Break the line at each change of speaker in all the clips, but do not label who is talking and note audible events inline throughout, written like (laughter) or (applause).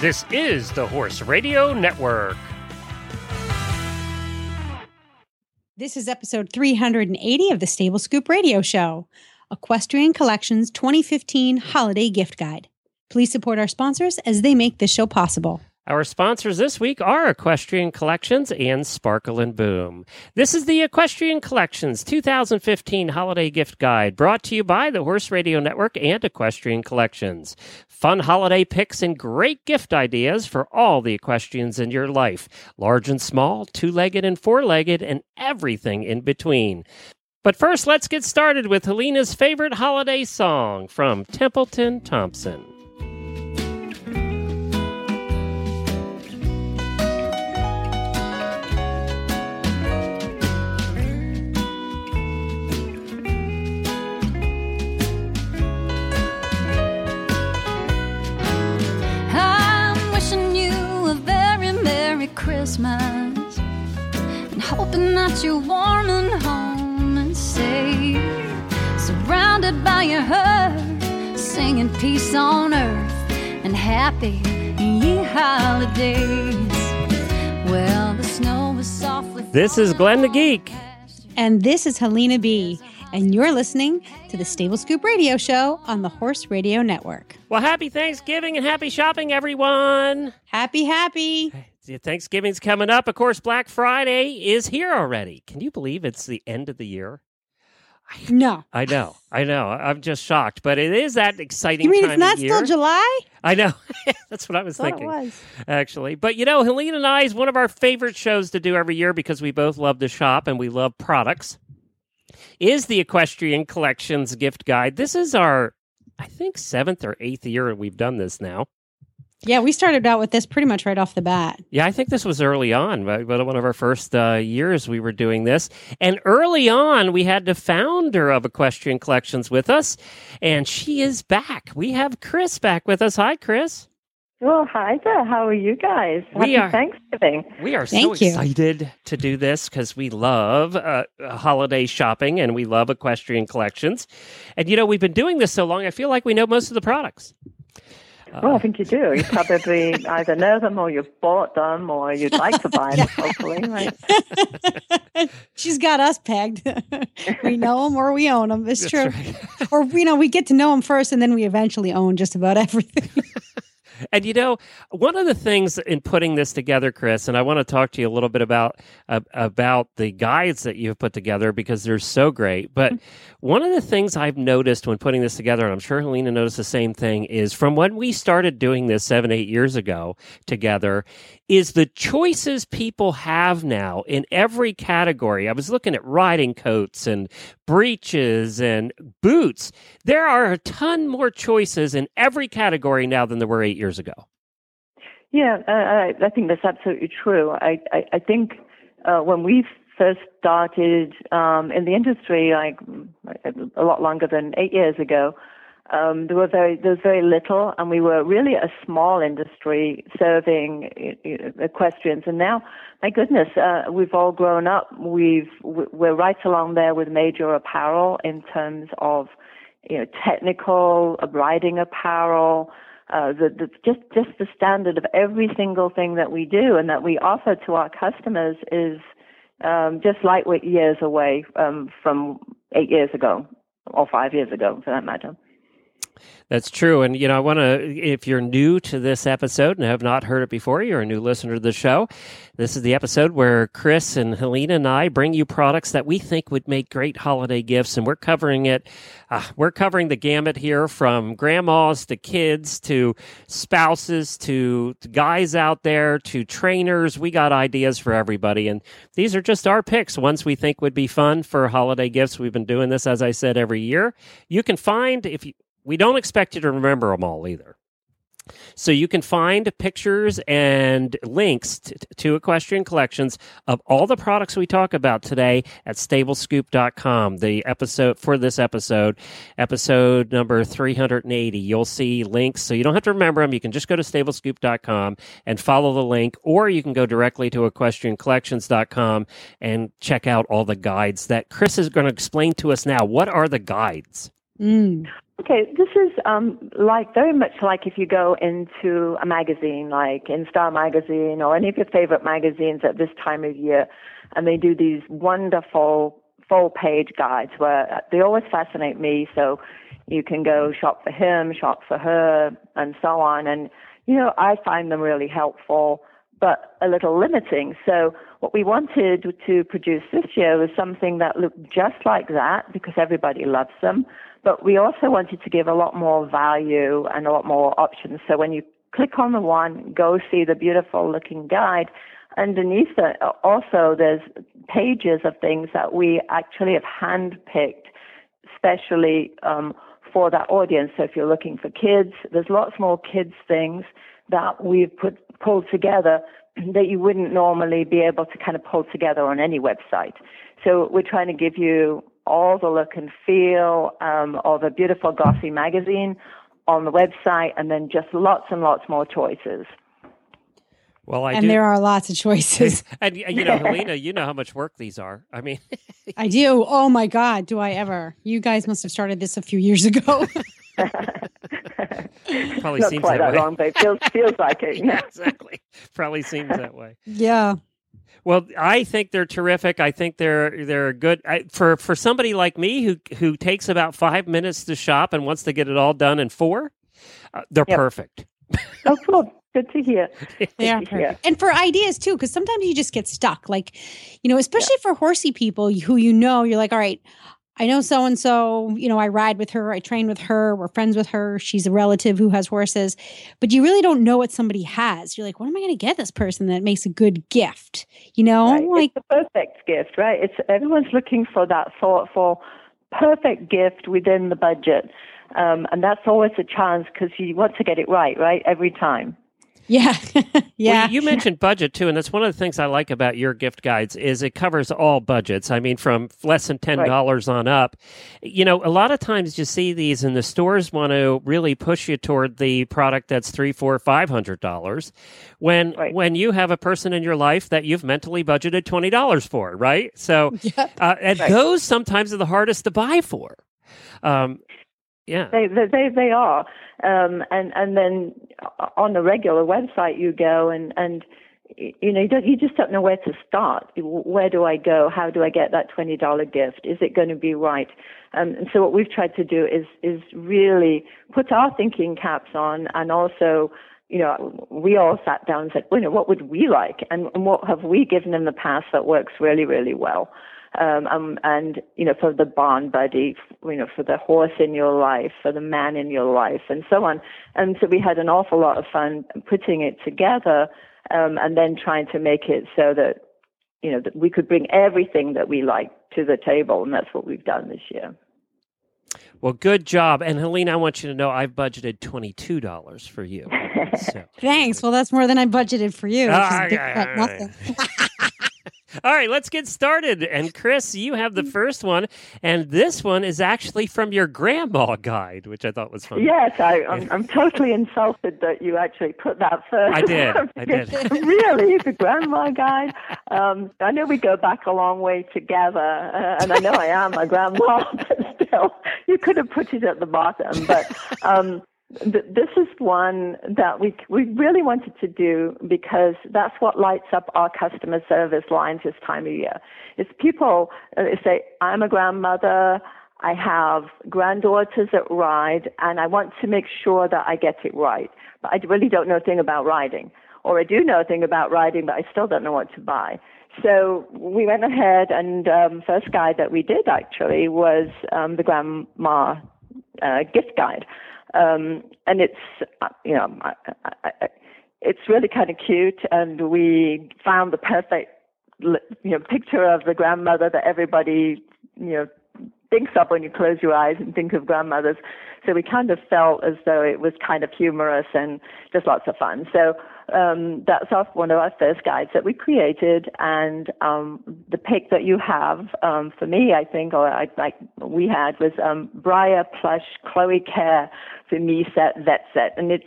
This is the Horse Radio Network.
This is episode 380 of the Stable Scoop Radio Show, Equestrian Collections 2015 Holiday Gift Guide. Please support our sponsors as they make this show possible.
Our sponsors this week are Equestrian Collections and Sparkle and Boom. This is the Equestrian Collections 2015 Holiday Gift Guide brought to you by the Horse Radio Network and Equestrian Collections. Fun holiday picks and great gift ideas for all the equestrians in your life, large and small, two legged and four legged, and everything in between. But first, let's get started with Helena's favorite holiday song from Templeton Thompson.
Christmas and hoping that you're warm and home and safe, surrounded by your herd, singing peace on earth and happy ye holidays. Well, the snow is softly.
This is Glenn the Geek.
And this is Helena B. And you're listening to the Stable Scoop Radio Show on the Horse Radio Network.
Well, happy Thanksgiving and happy shopping, everyone.
Happy, happy.
Thanksgiving's coming up. Of course, Black Friday is here already. Can you believe it's the end of the year?
I, No.
I know, I know. I'm just shocked, but it is that exciting.
You mean
time
it's not still July?
I know. (laughs) That's what I was
it
thinking,
was.
actually. But you know, Helene and I is one of our favorite shows to do every year because we both love to shop and we love products. Is the Equestrian Collections gift guide? This is our, I think, seventh or eighth year we've done this now.
Yeah, we started out with this pretty much right off the bat.
Yeah, I think this was early on, but but one of our first uh, years we were doing this. And early on, we had the founder of Equestrian Collections with us, and she is back. We have Chris back with us. Hi, Chris.
Well, hi there. How are you guys?
We
Happy
are-
Thanksgiving.
We are so
Thank you.
excited to do this because we love uh, holiday shopping and we love Equestrian Collections. And you know, we've been doing this so long, I feel like we know most of the products.
Well, I think you do. You probably (laughs) either know them or you've bought them or you'd like to buy them, hopefully. Right? (laughs)
She's got us pegged. (laughs) we know them or we own them. It's
That's
true.
right.
Or, you know, we get to know them first and then we eventually own just about everything.
And you know, one of the things in putting this together, Chris, and I want to talk to you a little bit about uh, about the guides that you've put together because they're so great. But one of the things I've noticed when putting this together, and I'm sure Helena noticed the same thing, is from when we started doing this seven, eight years ago together, is the choices people have now in every category. I was looking at riding coats and breeches and boots. There are a ton more choices in every category now than there were eight years ago.
Yeah, uh, I, I think that's absolutely true. I, I, I think uh, when we first started um, in the industry, like a lot longer than eight years ago, um, there were very there was very little, and we were really a small industry serving uh, equestrians. And now, my goodness, uh, we've all grown up. We've we're right along there with major apparel in terms of you know technical riding apparel. Uh, the, the just just the standard of every single thing that we do and that we offer to our customers is um, just lightweight years away um, from eight years ago or five years ago, for that matter.
That's true. And, you know, I want to, if you're new to this episode and have not heard it before, you're a new listener to the show. This is the episode where Chris and Helena and I bring you products that we think would make great holiday gifts. And we're covering it. Uh, we're covering the gamut here from grandmas to kids to spouses to guys out there to trainers. We got ideas for everybody. And these are just our picks, ones we think would be fun for holiday gifts. We've been doing this, as I said, every year. You can find, if you, we don't expect you to remember them all either. So you can find pictures and links t- to equestrian collections of all the products we talk about today at stablescoop.com. The episode for this episode, episode number 380, you'll see links. So you don't have to remember them. You can just go to stablescoop.com and follow the link, or you can go directly to equestriancollections.com and check out all the guides that Chris is going to explain to us now. What are the guides?
Mm.
Okay, this is um, like very much like if you go into a magazine like InStyle magazine or any of your favorite magazines at this time of year, and they do these wonderful full page guides where uh, they always fascinate me. So you can go shop for him, shop for her, and so on. And you know, I find them really helpful, but a little limiting. So what we wanted to produce this year was something that looked just like that because everybody loves them but we also wanted to give a lot more value and a lot more options. So when you click on the one, go see the beautiful looking guide. Underneath it, also there's pages of things that we actually have handpicked, especially um, for that audience. So if you're looking for kids, there's lots more kids things that we've put pulled together (clears throat) that you wouldn't normally be able to kind of pull together on any website. So we're trying to give you all the look and feel um, of a beautiful glossy magazine on the website, and then just lots and lots more choices.
Well, I do
and
do.
there are lots of choices. (laughs)
and you know, Helena, you know how much work these are. I mean, (laughs)
I do. Oh my God, do I ever? You guys must have started this a few years ago. (laughs)
Probably
Not
seems
quite
that
that,
way.
long, but it feels, feels like it.
yeah, exactly. Probably seems that way.
yeah.
Well, I think they're terrific. I think they're they're good I, for for somebody like me who who takes about five minutes to shop and wants to get it all done in four. Uh, they're
Yep.
perfect.
Oh, cool. Good to hear. (laughs)
They are
Good to hear.
perfect. And for ideas too, because sometimes you just get stuck. Like, you know, especially for horsey people who you know, you're like, all right, I know so and so, you know, I ride with her, I train with her, we're friends with her, she's a relative who has horses, but you really don't know what somebody has. You're like, what am I going to get this person that makes a good gift? You know,
Right.
like,
it's the perfect gift, right? It's everyone's looking for that thoughtful, perfect gift within the budget, um, and that's always a challenge because you want to get it right, right, every time.
Yeah, (laughs) yeah.
Well, you mentioned budget too, and that's one of the things I like about your gift guides is it covers all budgets. I mean, from less than ten dollars on up. You know, a lot of times you see these, and the stores want to really push you toward the product that's three, four, five hundred dollars. When
Right.
when you have a person in your life that you've mentally budgeted twenty dollars for, right? So,
Yep.
uh, and
Right.
those sometimes are the hardest to buy for. Um, yeah.
They they they, they are, um, and and then on a regular website you go and and you know you don't you just don't know where to start. Where do I go? How do I get that twenty dollar gift? Is it going to be right? Um, and so what we've tried to do is is really put our thinking caps on and also. You know, we all sat down and said, well, you know, what would we like, and, and what have we given in the past that works really, really well? Um, um, and you know for the bond buddy, you know for the horse in your life, for the man in your life, and so on. And so we had an awful lot of fun putting it together, um, and then trying to make it so that you know that we could bring everything that we like to the table, and that's what we've done this year.
Well, good job. And Helene, I want you to know I've budgeted twenty two dollars for you. (laughs) So.
Thanks. Well, that's more than I budgeted for you. which is
Ah,
big
yeah,
fat
yeah,
nothing. (laughs)
All right, let's get started. And Chris, you have the first one, and this one is actually from your grandma guide, which I thought was fun.
Yes, I, I'm, I'm totally insulted that you actually put that first.
I did. I did. (laughs)
really, the grandma guide. Um, I know we go back a long way together, uh, and I know I am a grandma, (laughs) but still, you could have put it at the bottom. But um, this is one that we we really wanted to do because that's what lights up our customer service lines this time of year. It's people uh, say, "I'm a grandmother." I have granddaughters that ride, and I want to make sure that I get it right. But I really don't know a thing about riding, or I do know a thing about riding, but I still don't know what to buy. So we went ahead, and um, first guide that we did actually was um, the grandma uh, gift guide, um, and it's uh, you know I, I, I, it's really kind of cute, and we found the perfect you know picture of the grandmother that everybody you know thinks of when you close your eyes and think of grandmothers. So we kind of felt as though it was kind of humorous and just lots of fun. So um, that's our, one of our first guides that we created. And um, the pick that you have um, for me, I think, or I, like we had, was um, Breyer Plush Chloe Care for Me Set Vet Set, and it's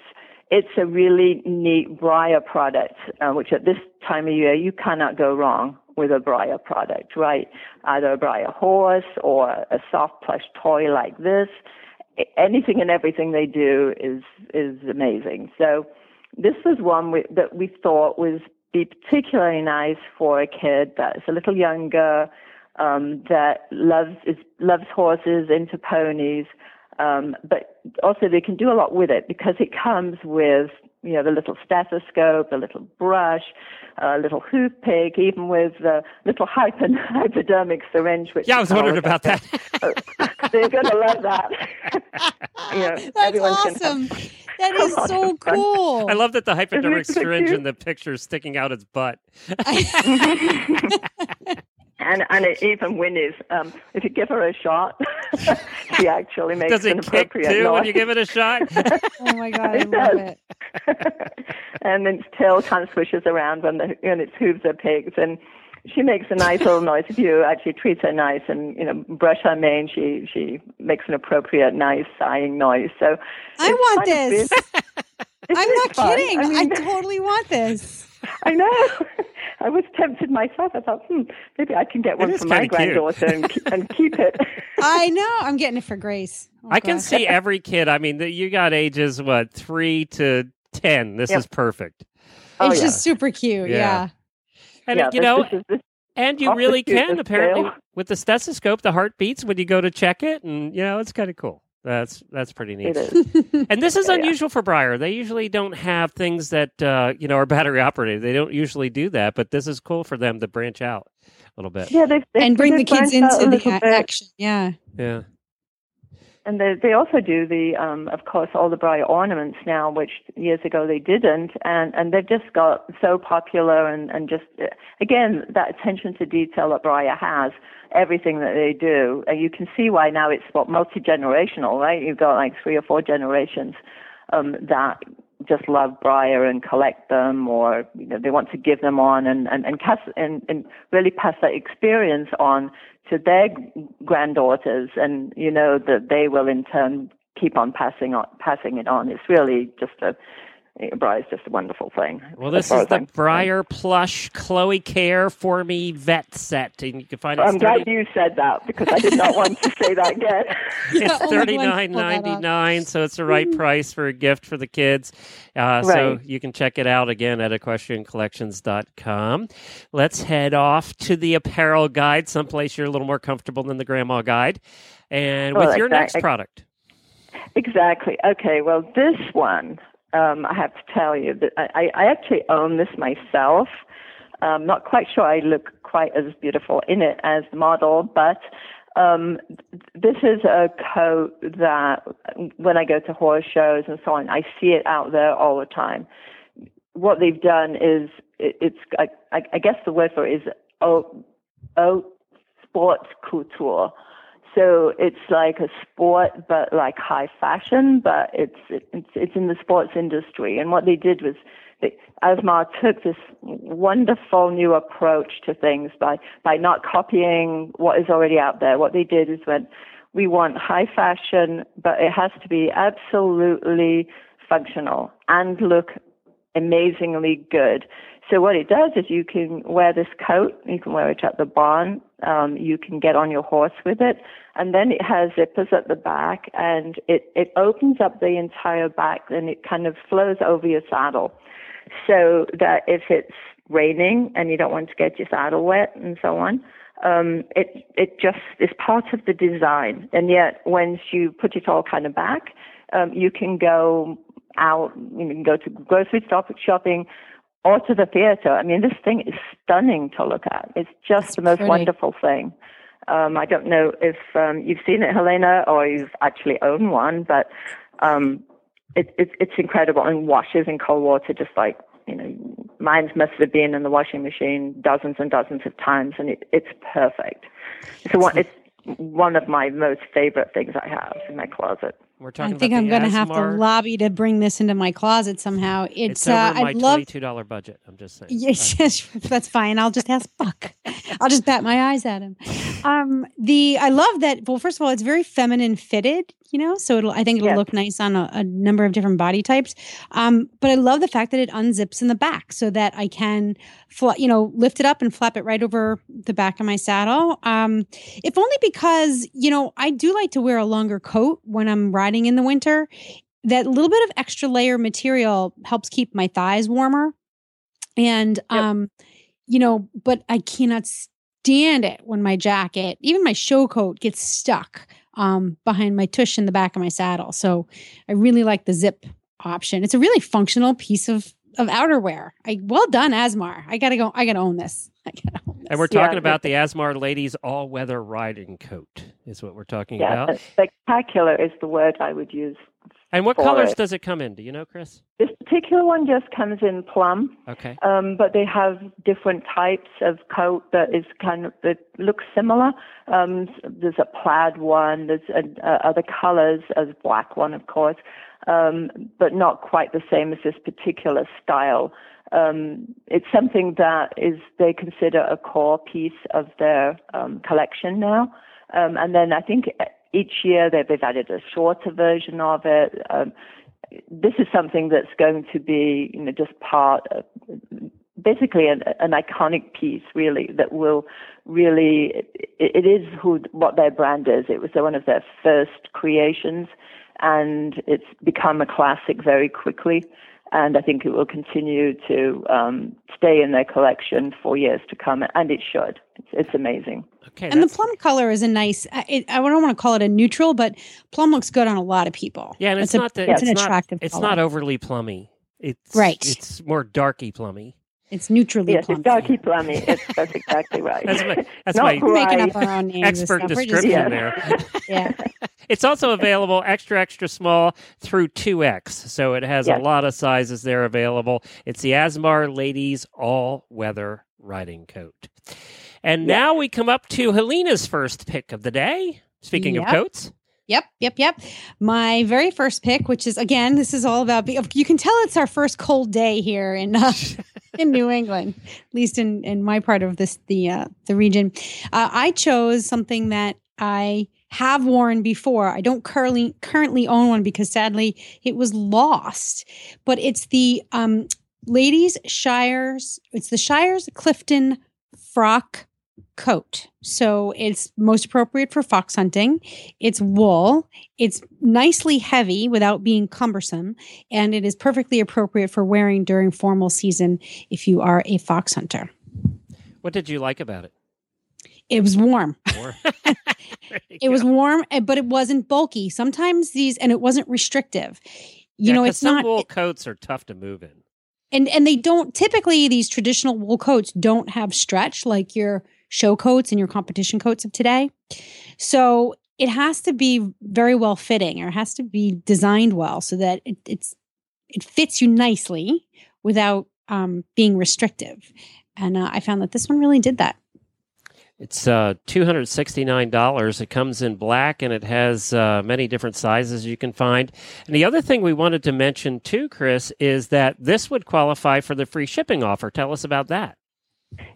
it's a really neat Breyer product, uh, which at this time of year you cannot go wrong with a Breyer product, right? Either a Breyer horse or a soft plush toy like this. anything and everything they do is is amazing. So this was one we, that we thought was be particularly nice for a kid that's a little younger, um, that loves is, loves horses, into ponies, um, but also they can do a lot with it because it comes with you know the little stethoscope, a little brush, a little hoof pick, even with the little hyper, (laughs) hypodermic syringe. Which
yeah, I was wondering about that. (laughs) (laughs) (laughs)
They're going to love that. (laughs) you know,
That's awesome. That (laughs) is so cool.
I love that the hypodermic syringe in the picture is sticking out its butt.
and and it even whinnies. Um, if you give her a shot, she actually makes
Does it
an appropriate
kick too
noise.
when you give it a shot?
oh my god, I love
does.
it.
and then its tail kind of swishes around when the when its hooves are picked, and she makes a nice little noise. If you actually treat her nice and you know brush her mane, she she makes an appropriate nice sighing noise. So
I want this.
been- (laughs)
I'm not
fun.
kidding.
I
I, (laughs) totally want this.
I know. (laughs) I was tempted myself. I thought, hmm, maybe I can get one
is
for my
kinda
granddaughter and, keep- and keep it.
I know. I'm getting it for Grace. Oh,
I can see every kid. I mean, the, you got ages what three to ten. This
Yep.
is perfect.
Oh,
It's
yeah.
just super cute.
Yeah.
Yeah.
And
yeah,
you know,
this is- this-
and you really can apparently
scale.
with the stethoscope. The heart beats when you go to check it, and you know it's kind of cool. That's that's pretty neat.
it is. (laughs)
And this is
Yeah, yeah.
unusual for Breyer. They usually don't have things that uh, you know are battery operated. They don't usually do that, but this is cool for them to branch out a little bit.
Yeah, they've, they've
and bring the kids
branched out a
into the a- action. Yeah.
Yeah.
And they, they also do the, um, of course, all the Breyer ornaments now, which years ago they didn't, and and they've just got so popular and and just uh, again that attention to detail that Breyer has, everything that they do, and you can see why now it's what multi generational, right? You've got like three or four generations um, that just love Breyer and collect them, or you know, they want to give them on and and and, cast, and and really pass that experience on to their granddaughters, and you know that they will in turn keep on passing on passing it on. It's really just a Breyer's just a wonderful thing.
Well, this is the
I'm.
Breyer plush Chloe Care for Me vet set, and you can find it.
I'm glad you said that because I did not want to say that again. (laughs) (laughs)
It's
only one
thirty
pulled
nine
that off.
ninety nine, so it's the right price for a gift for the kids. Uh, So you can check it out again at equestriancollections.com. Let's head off to the apparel guide, someplace you're a little more comfortable than the grandma guide, and
Well,
with your
exact-
next product.
Exactly. Okay. Well, this one, um, I have to tell you that I, I actually own this myself. I'm not quite sure I look quite as beautiful in it as the model, but um, this is a coat that when I go to horse shows and so on, I see it out there all the time. What they've done is it, it's I, I, I guess the word for it is oh, oh sports couture. So it's like a sport, but like high fashion, but it's it's it's in the sports industry. And what they did was, they, Asmar took this wonderful new approach to things by by not copying what is already out there. What they did is went, we want high fashion, but it has to be absolutely functional and look amazingly good. So what it does is you can wear this coat, you can wear it at the barn, um, you can get on your horse with it, and then it has zippers at the back, and it, it opens up the entire back, and it kind of flows over your saddle, so that if it's raining and you don't want to get your saddle wet and so on, um, it it just is part of the design, and yet once you put it all kind of back, um, you can go out, you can go to grocery shopping or to the theater. I mean, this thing is stunning to look at. It's just the most
pretty.
wonderful thing. Um, I don't know if um, you've seen it, Helena, or you've actually owned one, but um, it, it, it's incredible and washes in cold water just like, you know, mine must have been in the washing machine dozens and dozens of times, and it, it's perfect. It's, a one, it's one of my most favorite things I have in my closet.
We're
I think I'm going to have to lobby to bring this into my closet somehow.
It's,
It's,
over
uh,
my
I'd love.
twenty-two dollar budget. I'm just saying.
Yes, (laughs) yes, that's fine. I'll just ask Buck. I'll just bat my eyes at him. Um, the I love that. Well, first of all, it's very feminine fitted. You know, so it'll. I think it'll
Yes.
look nice on a, a number of different body types. Um, but I love the fact that it unzips in the back so that I can, fl- you know, lift it up and flap it right over the back of my saddle. Um, if only because you know I do like to wear a longer coat when I'm riding in the winter. That little bit of extra layer material helps keep my thighs warmer. And
Yep.
um, you know, but I cannot stand it when my jacket, even my show coat, gets stuck um behind my tush in the back of my saddle. So I really like the zip option. It's a really functional piece of of outerwear. I well done, Asmar. I gotta go. I gotta own this. (laughs) I gotta own this.
And we're
Yeah,
talking about the Asmar Ladies All Weather Riding Coat, is what we're talking
Yeah,
about.
spectacular is the word I would use.
And what colors
it.
does it come in? Do you know, Chris?
This particular one just comes in plum.
Okay.
Um, but they have different types of coat that is kind of that looks similar. Um, there's a plaid one. There's uh, uh, other colors, as black one, of course, um, but not quite the same as this particular style. Um, it's something that is they consider a core piece of their um, collection now. Um, and then I think each year they've, they've added a shorter version of it. Um, this is something that's going to be, you know, just part of basically an, an iconic piece, really, that will really, it, it is who, what their brand is. It was one of their first creations, and it's become a classic very quickly. And I think it will continue to um, stay in their collection for years to come, and it should. It's, it's amazing.
Okay.
and the plum color is a nice. I- It, I don't want to call it a neutral, but plum looks good on a lot of people.
Yeah, and it's,
a,
not the,
it's,
it's,
an
not,
attractive.
it's
color.
not overly plummy. It's
Right.
It's more darky plummy.
It's neutrally
Yes,
plum.
it's darky plummy. It's, that's exactly right.
That's my- (laughs) that's my-
We're making up our own names.
Expert
stuff. Just-
description
Yeah.
there. (laughs)
Yeah. (laughs)
It's also available extra, extra small through 2X. So it has
Yes.
a lot of sizes there available. It's the Asmar Ladies All Weather Riding Coat. And
Yeah.
now we come up to Helena's first pick of the day. Speaking
Yep.
of coats.
Yep, yep, yep. My very first pick, which is again, this is all about. You can tell it's our first cold day here in uh, in New England, at least in in my part of this the uh, the region. Uh, I chose something that I have worn before. I don't currently currently own one because sadly it was lost. But it's the um, ladies Shires. It's the Shires Clifton frock coat. So it's most appropriate for fox hunting. It's wool. It's nicely heavy without being cumbersome, and it is perfectly appropriate for wearing during formal season if you are a fox hunter.
What did you like about it?
It was warm. (laughs)
You (laughs)
It was warm, eh, but it wasn't bulky. Sometimes these, and it wasn't restrictive. You
Yeah,
know, it's
some
not,
wool coats are tough to move in.
and and they don't typically these traditional wool coats don't have stretch like your show coats and your competition coats of today. So it has to be very well fitting, or it has to be designed well so that it, it's it fits you nicely without um, being restrictive. And uh, I found that this one really did that.
It's uh, $269. It comes in black and it has uh, many different sizes you can find. And the other thing we wanted to mention too, Chris, is that this would qualify for the free shipping offer. Tell us about that.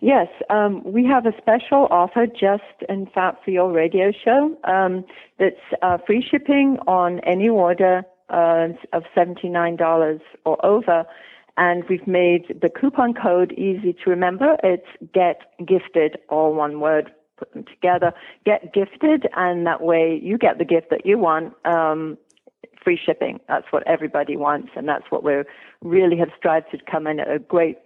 Yes, um, we have a special offer just, in fact, for your radio show. Um, that's uh, free shipping on any order uh, of $79 or over. And we've made the coupon code easy to remember. It's get gifted, all one word, put them together. Get gifted, and that way you get the gift that you want. Um, free shipping. That's what everybody wants, and that's what we really have strived to come in at a great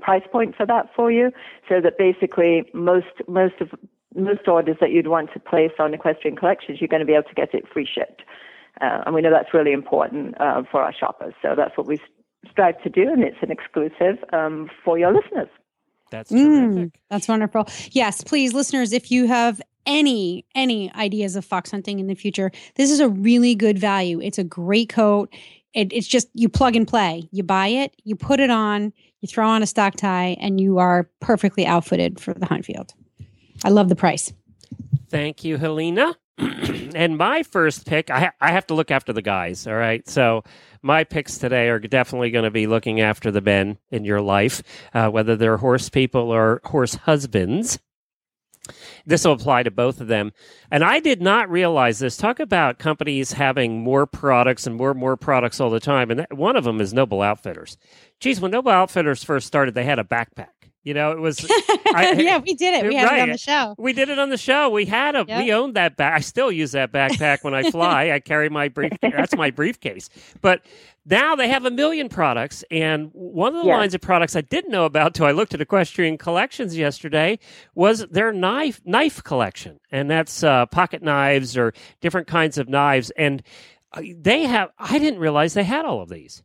price point for that for you, so that basically most most of most orders that you'd want to place on equestrian collections, you're going to be able to get it free shipped, uh, and we know that's really important uh, for our shoppers. So that's what we strive to do, and it's an exclusive um, for your listeners.
That's
Mm,
terrific.
that's wonderful. Yes, please, listeners, if you have any any ideas of fox hunting in the future, this is a really good value. It's a great coat. It, it's just you plug and play. You buy it, you put it on, you throw on a stock tie, and you are perfectly outfitted for the hunt field. I love the price.
Thank you, Helena. (clears throat) and my first pick, I, ha- I have to look after the guys. All right. So my picks today are definitely going to be looking after the men in your life, uh, whether they're horse people or horse husbands. This will apply to both of them. And I did not realize this. Talk about companies having more products and more and more products all the time. And that, one of them is Noble Outfitters. Geez, when Noble Outfitters first started, they had a backpack. You know, it was.
I, (laughs) yeah, we did it. We had
right.
it on the show.
We did it on the show. We had a.
Yep.
We owned that bag. I still use that backpack when I fly. I carry my brief. (laughs) That's my briefcase. But now they have a million products, and one of the lines of products I didn't know about till I looked at Equestrian Collections yesterday was their knife knife collection, and that's uh, pocket knives or different kinds of knives. And uh, they have. I didn't realize they had all of these.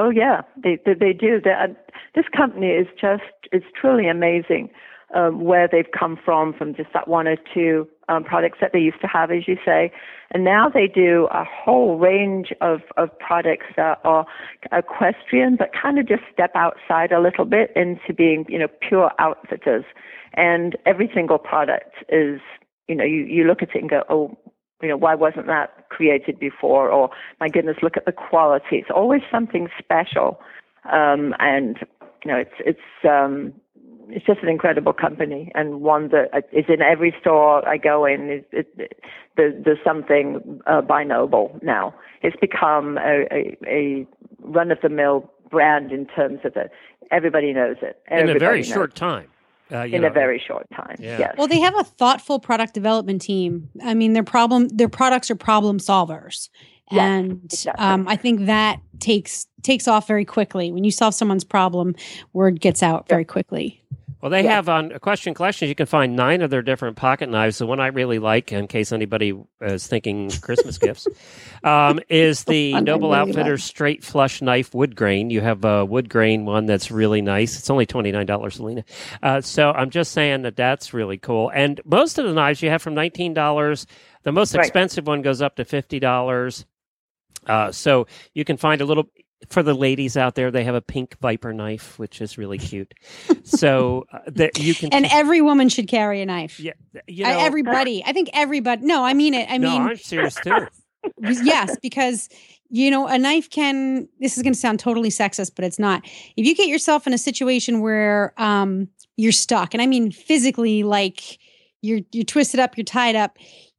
Oh yeah, they they, they do. They, uh, this company is just it's truly amazing um, where they've come from from just that one or two um, products that they used to have, as you say, and now they do a whole range of of products that are equestrian, but kind of just step outside a little bit into being you know pure outfitters, and every single product is you know you you look at it and go oh you know, why wasn't that created before? Or my goodness, look at the quality. It's always something special. Um, and, you know, it's, it's, um, it's just an incredible company and one that is in every store I go in. It, it, it, there's, there's something uh, by Noble now. It's become a, a, a run of the mill brand in terms of it. Everybody knows it.
in a very short
it.
time. Uh,
In
know,
a very short time.
Yeah.
Yes.
Well, they have a thoughtful product development team. I mean, their problem, their products are problem solvers,
Yes,
and
exactly.
um, I think that takes takes off very quickly. When you solve someone's problem, word gets out very quickly.
Well, they
Yeah.
have on Equestrian Collections, you can find nine of their different pocket knives. The one I really like, in case anybody is thinking Christmas (laughs) gifts, um, is the
I
Noble
really
Outfitters Straight Flush Knife Wood Grain. You have a wood grain one that's really nice. It's only $29, Selena. Uh, so I'm just saying that that's really cool. And most of the knives you have from $19. The most
Right.
expensive one goes up to $50. Uh, so you can find a little for the ladies out there. They have a pink viper knife, which is really cute. so uh, that you can
And every woman should carry a knife.
yeah, you
I-
know,
everybody. I think everybody. No, I mean it. I
no,
mean,
I'm serious too. (laughs)
yes, because you know a knife can. This is going to sound totally sexist, but it's not. If you get yourself in a situation where um, you're stuck, and I mean physically, like you're you're twisted up, you're tied up.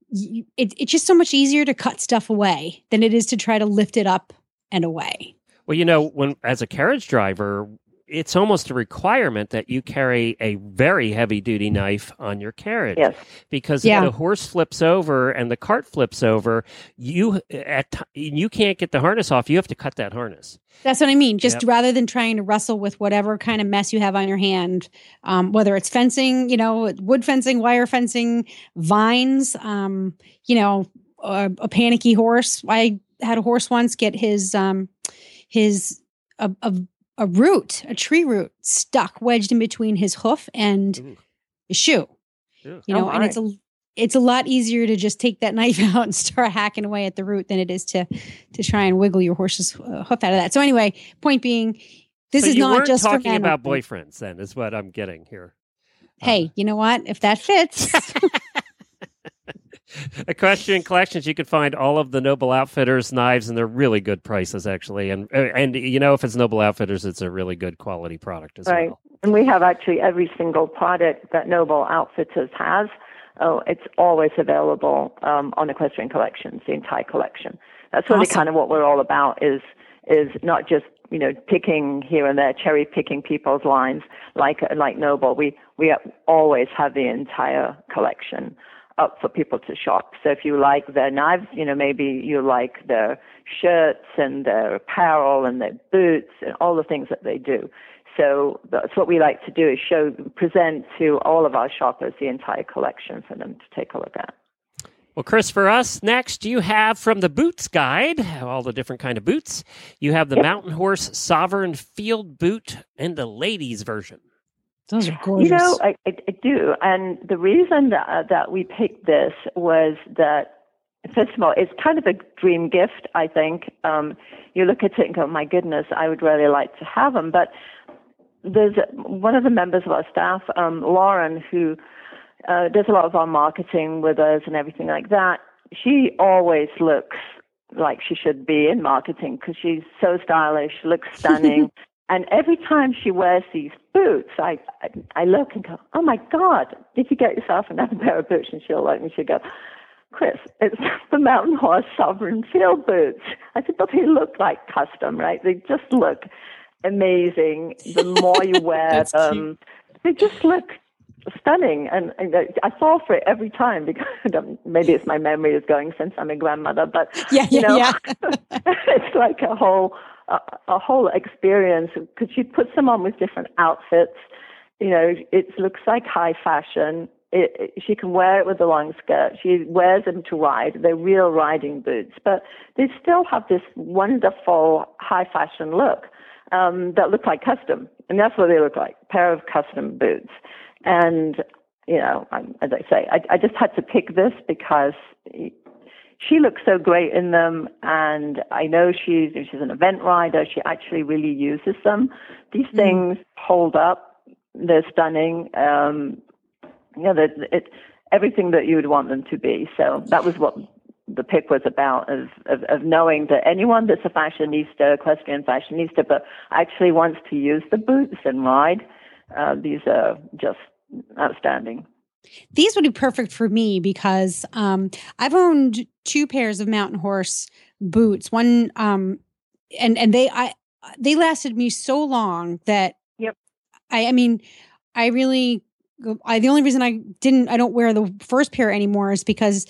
You, it, it's just so much easier to cut stuff away than it is to try to lift it up and away.
Well, you know, when as a carriage driver, it's almost a requirement that you carry a very heavy duty knife on your carriage
yes.
because
Yeah.
if the horse flips over and the cart flips over, you at ti- you can't get the harness off. You have to cut that harness.
That's what I mean. Just
Yep.
rather than trying to wrestle with whatever kind of mess you have on your hand, um, whether it's fencing, you know, wood fencing, wire fencing, vines, um, you know, a, a panicky horse. I had a horse once get his um, his a, a a root, a tree root, stuck wedged in between his hoof and
Ooh.
his shoe. You
Oh,
know, and it's a it's a lot easier to just take that (laughs) knife out and start hacking away at the root than it is to to try and wiggle your horse's uh, hoof out of that. So anyway, point being, this
So
is not just
talking about boyfriends. Then is what I'm getting here.
Hey, you know what? If that fits, (laughs) (laughs)
Equestrian Collections, you can find all of the Noble Outfitters knives, and they're really good prices, actually. And uh, and you know, if it's Noble Outfitters, it's a really good quality product as
Right.
well.
And we have actually every single product that Noble Outfitters has. Oh, it's always available um, on Equestrian Collections, the entire collection. That's really
Awesome.
kind of what we're all about. Is is not just you know picking here and there, cherry picking people's lines like like Noble. We we always have the entire collection up for people to shop. So if you like their knives, you know maybe you like their shirts and their apparel and their boots and all the things that they do. So that's what we like to do is show, present to all of our shoppers the entire collection for them to take a look at.
Well, Chris, for us next, you have from the Boots Guide all the different kind of boots. You have the Mountain Horse Sovereign Field Boot and the ladies version.
Those are gorgeous.
You know, I, I, I do. And the reason that, uh, that we picked this was that, first of all, it's kind of a dream gift, I think. Um, you look at it and go, my goodness, I would really like to have them. But there's one of the members of our staff, um, Lauren, who uh, does a lot of our marketing with us and everything like that. She always looks like she should be in marketing because she's so stylish, looks stunning. (laughs) and every time she wears these boots, I, I I look and go, oh my God, did you get yourself another (laughs) pair of boots? And she'll look and she'll go, Chris, it's (laughs) the Mountain Horse Sovereign Field boots. I said, but they look like custom, right? They just look amazing. The more you (laughs) wear them, they just look stunning. And, and, I fall for it every time because maybe it's my memory is going since I'm a grandmother, but
yeah,
you know,
yeah.
it's like a whole a, a whole experience because she puts them on with different outfits. You know, it looks like high fashion. It, it, she can wear it with a long skirt. She wears them to ride. They're real riding boots, but they still have this wonderful high fashion look um, that look like custom, and that's what they look like: pair of custom boots. And you know, I'm, as I say, I, I just had to pick this because she looks so great in them, and I know she's she's an event rider. She actually really uses them. These mm. things hold up. They're stunning. Um, you know, it everything that you would want them to be. So that was what the pick was about of, of, of knowing that anyone that's a fashionista, equestrian fashionista, but actually wants to use the boots and ride, uh, these are just outstanding.
These would be perfect for me because um, I've owned two pairs of mountain horse boots. One, um, and and they I they lasted me so long that
yep.
I I mean I really I the only reason I didn't I don't wear the first pair anymore is because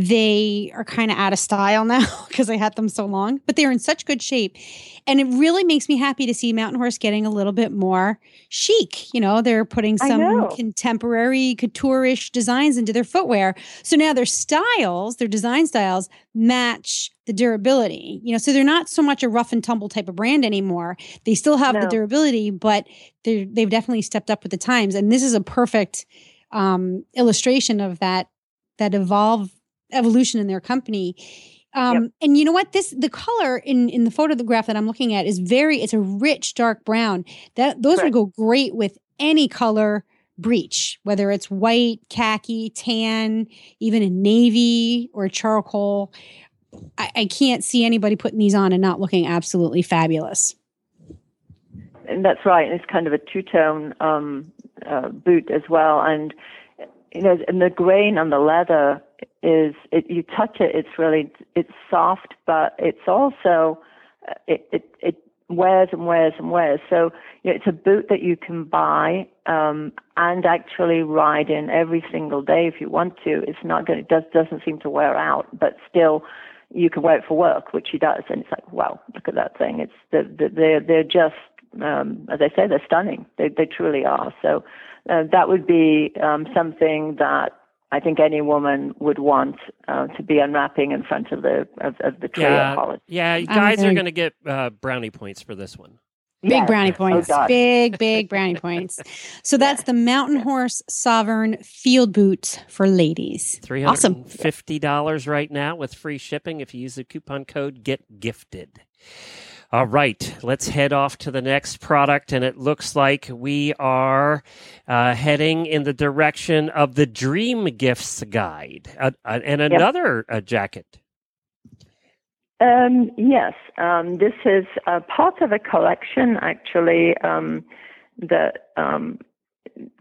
they are kind of out of style now (laughs) because I had them so long, but they're in such good shape. And it really makes me happy to see Mountain Horse getting a little bit more chic. You know, they're putting some contemporary couture-ish designs into their footwear. So now their styles, their design styles match the durability. You know, so they're not so much a rough and tumble type of brand anymore. They still have no. the durability, but they they've definitely stepped up with the times. And this is a perfect um, illustration of that that evolve evolution in their company. Um, yep. And you know what? This the color in in the photograph that I'm looking at is very. It's a rich dark brown. That those Correct. would go great with any color breech, whether it's white, khaki, tan, even a navy or charcoal. I, I can't see anybody putting these on and not looking absolutely fabulous.
And that's right. It's kind of a two tone um, uh, boot as well, and you know, and the grain on the leather is it, you touch it, it's really it's soft, but it's also uh, it it, it wears and wears and wears. So you know, it's a boot that you can buy um, and actually ride in every single day if you want to. It's not going. It does doesn't seem to wear out, but still. You can wear it for work, which he does, and it's like, wow, look at that thing! It's the, the, they're they're just, um, as I say, they're stunning. They they truly are. So uh, that would be um, something that I think any woman would want uh, to be unwrapping in front of the of, of the tree
yeah,
at college.
Yeah, guys are going to get uh, brownie points for this one.
Big yes. brownie oh, points. Oh, big, (laughs) big brownie points. So that's the Mountain Horse Sovereign Field Boots for ladies.
$350 awesome. right now with free shipping if you use the coupon code GET GIFTED. All right, let's head off to the next product. And it looks like we are uh, heading in the direction of the Dream Gifts Guide uh, uh, and another yep. Uh, jacket.
Um, yes, um, this is a part of a collection, actually, um, that um,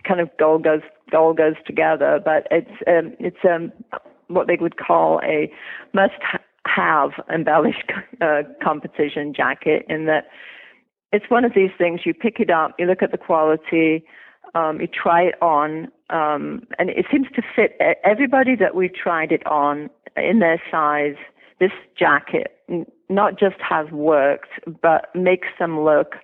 kind of all goes all goes together. But it's um, it's um, what they would call a must have embellished (laughs) uh, competition jacket in that it's one of these things you pick it up, you look at the quality, um, you try it on, um, and it seems to fit everybody that we've tried it on in their size. This jacket not just has worked, but makes them look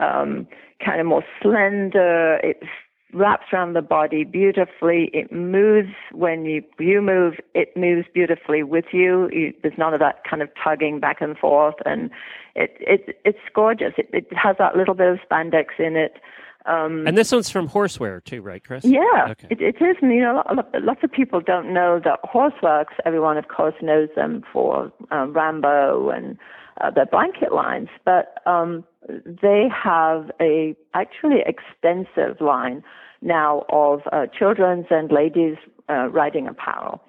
um, kind of more slender. It's wraps around the body beautifully. It moves when you you move. It moves beautifully with you. you there's none of that kind of tugging back and forth, and it it it's gorgeous. It, it has that little bit of spandex in it.
Um, and this one's from Horseware too, right, Chris?
Yeah, okay. it, it is. And, you know, lots of people don't know that Horseworks. Everyone, of course, knows them for uh, Rambo and uh, their blanket lines, but um, they have a actually extensive line now of uh, children's and ladies uh, riding apparel,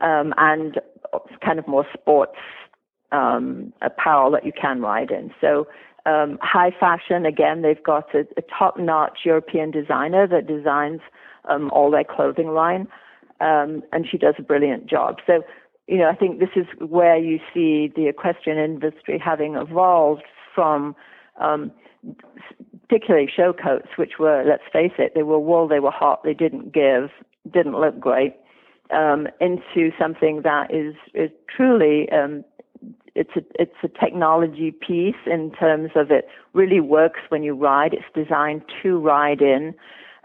um, and kind of more sports um, apparel that you can ride in. So um, high fashion, again, they've got a, a top-notch European designer that designs um, all their clothing line, um, and she does a brilliant job. So, you know, I think this is where you see the equestrian industry having evolved from um, particularly show coats, which were, let's face it, they were wool, they were hot, they didn't give, didn't look great, um, into something that is, is truly um, it's a it's a technology piece in terms of it really works when you ride. It's designed to ride in.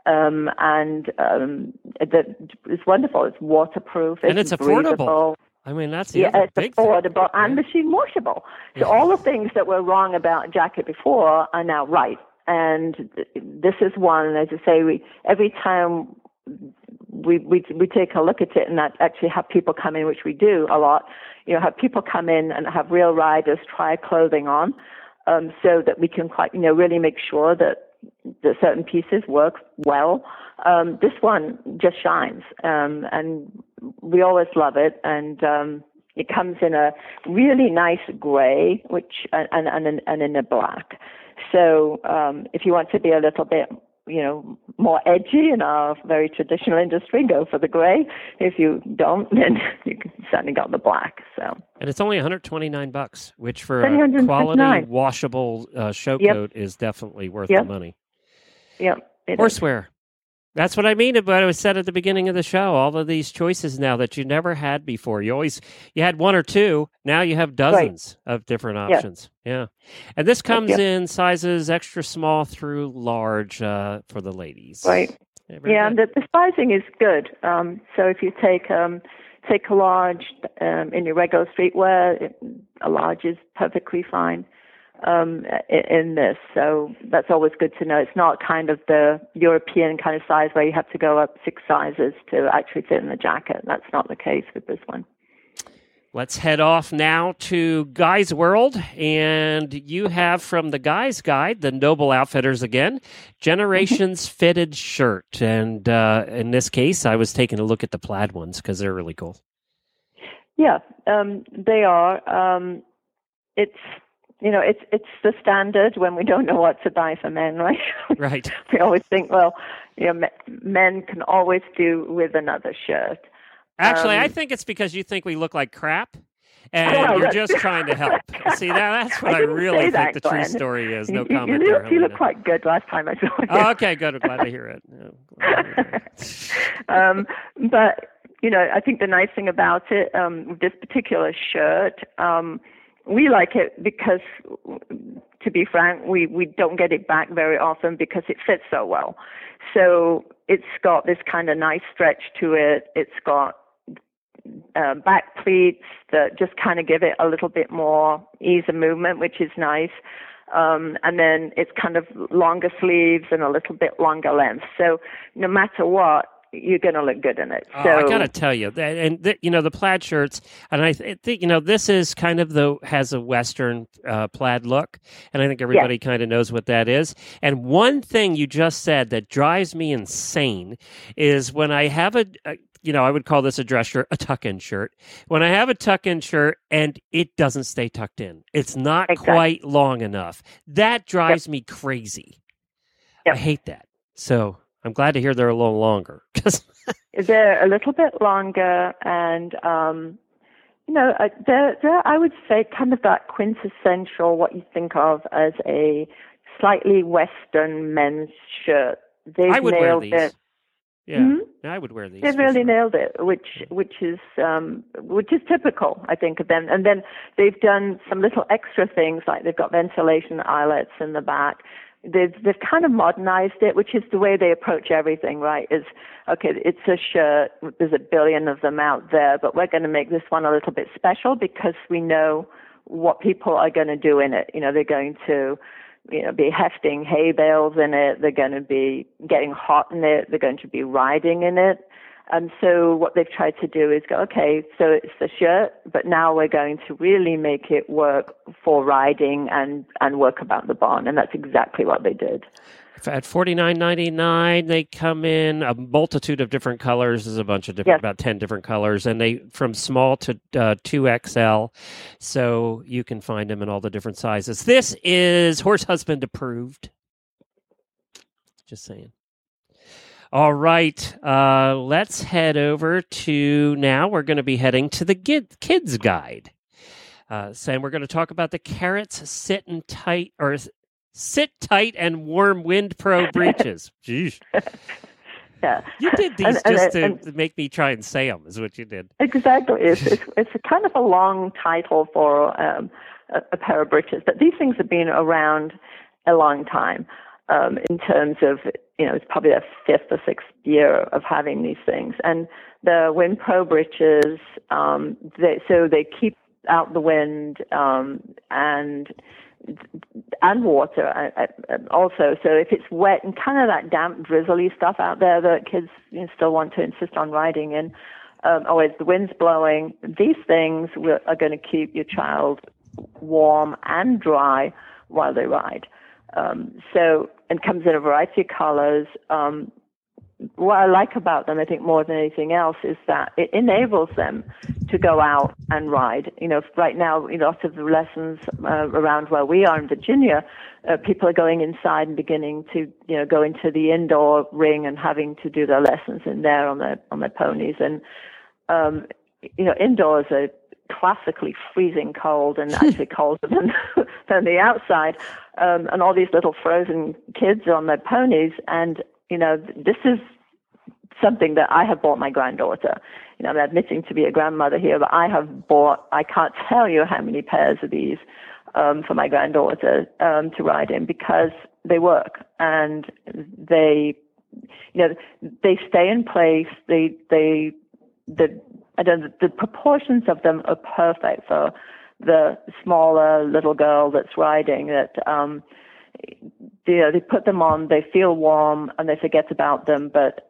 Um, and um, that is wonderful. It's waterproof.
And it's,
it's
affordable. I mean, that's the
Yeah, it's
big
affordable
thing.
and machine washable. So
Yeah.
all the things that were wrong about jacket before are now right. And this is one. As I say, we every time we we we take a look at it and that actually have people come in, which we do a lot. You know, have people come in and have real riders try clothing on, um, so that we can quite you know really make sure that that certain pieces work well. Um, this one just shines, um, and we always love it. And um, it comes in a really nice gray, which and and and, in a black. So um, if you want to be a little bit you know, more edgy in our very traditional industry, go for the gray. If you don't, (laughs) then you can certainly got the black. So
And it's only 129 bucks, which for a quality washable uh, show
Yep.
coat is definitely worth
Yep.
the money.
yep it.
Horseware. That's what I mean about it was said at the beginning of the show. All of these choices now that you never had before. You always you had one or two. Now you have dozens of different options. Yeah. And this comes
Yep.
in sizes extra small through large uh, for the ladies.
right.
Yeah,
Yeah, and the, the sizing is good. Um, so if you take um, take a large um, in your regular streetwear, it, a large is perfectly fine um, in, this. So that's always good to know. It's not kind of the European kind of size where you have to go up six sizes to actually fit in the jacket. That's not the case with this one.
Let's head off now to Guy's World. And you have from the Guy's Guide, the Noble Outfitters again, Generations (laughs) Fitted Shirt. And uh, in this case, I was taking a look at the plaid ones because they're really cool.
Yeah, um, they are. Um, it's you know it's it's the standard when we don't know what to buy for men, (laughs) right?
Right.
we always think, well, you know, me- men can always do with another shirt.
Actually, I
Um,
think it's because you think we look like crap. And
Oh,
you're just trying to help. See, that, that's (laughs) what I,
didn't
really
say
think
that,
the true story is. No
you, you-
comment
you,
there.
look, you look quite good last time I saw (laughs) you.
Oh, okay, good. I'm glad to hear it. Yeah, glad to hear it.
um, but you know, I think the nice thing about it, um, this particular shirt, um, we like it because, to be frank, we we don't get it back very often because it fits so well. So it's got this kind of nice stretch to it. It's got uh, back pleats that just kind of give it a little bit more ease of movement, which is nice. Um, and then it's kind of longer sleeves and a little bit longer length. So no matter what, you're going to look good in it.
Oh,
so
I gotta tell you that, and th- you know the plaid shirts, and I th- think you know this is kind of the has a western uh, plaid look, and I think everybody kind of knows what that is. And one thing you just said that drives me insane is when I have a, a you know I would call this a dress shirt, a tuck-in shirt. When I have a tuck-in shirt and it doesn't stay tucked in, it's not
Exactly.
quite long enough. That drives me crazy. I hate that. So I'm glad to hear they're a little longer
they're (laughs) a little bit longer and um you know uh, they're, they're i would say kind of that quintessential what you think of as a slightly western men's shirt they've
I would wear
nailed
these.
it
Yeah,
Mhm.
I would wear these.
They've really
sure.
nailed it, which which is um, which is typical, I think, of them. And then they've done some little extra things, like they've got ventilation eyelets in the back. They've they've kind of modernized it, which is the way they approach everything, right? Is okay, it's a shirt. There's a billion of them out there, but we're going to make this one a little bit special because we know what people are going to do in it. You know, they're going to you know, be hefting hay bales in it. They're going to be getting hot in it. They're going to be riding in it. And so what they've tried to do is go, okay, so it's the shirt, but now we're going to really make it work for riding and, and work about the barn. And that's exactly what they did.
At forty nine ninety nine, they come in a multitude of different colors. There's a bunch of different,
Yes.
about ten different colors, and they from small to uh, two XL. So you can find them in all the different sizes. This is horse husband approved. Just saying. All right, uh, let's head over to now. We're going to be heading to the kids guide. Uh, saying we're going to talk about the Kerrits sitting tight or sit tight and warm wind pro (laughs) breeches. Jeez.
Yeah.
You did these
And- and-
just to
and-
make me try and say them, is what you did.
Exactly. It's, (laughs) it's, it's a kind of a long title for um, a, a pair of breeches, but these things have been around a long time um, in terms of, you know, it's probably their fifth or sixth year of having these things. And the Wind Pro breeches, um, they, so they keep out the wind um, and and water also. So if it's wet and kind of that damp, drizzly stuff out there that kids you know, still want to insist on riding in, um, or if the wind's blowing, these things will, are going to keep your child warm and dry while they ride. Um, so, and comes in a variety of colors. Um, what I like about them, I think more than anything else, is that it enables them to go out and ride. You know, right now, you know, lots of the lessons uh, around where we are in Virginia, uh, people are going inside and beginning to, you know, go into the indoor ring and having to do their lessons in there on their on their ponies. And um, you know, indoors are classically freezing cold and actually (laughs) colder than than the outside. Um, and all these little frozen kids on their ponies, and you know, this is something that I have bought my granddaughter. You know, I'm admitting to be a grandmother here, but I have bought, I can't tell you how many pairs of these um, for my granddaughter um, to ride in because they work and they, you know, they stay in place. They, they, the, I don't the proportions of them are perfect for the smaller little girl that's riding that, um, you know, they put them on, they feel warm, and they forget about them, but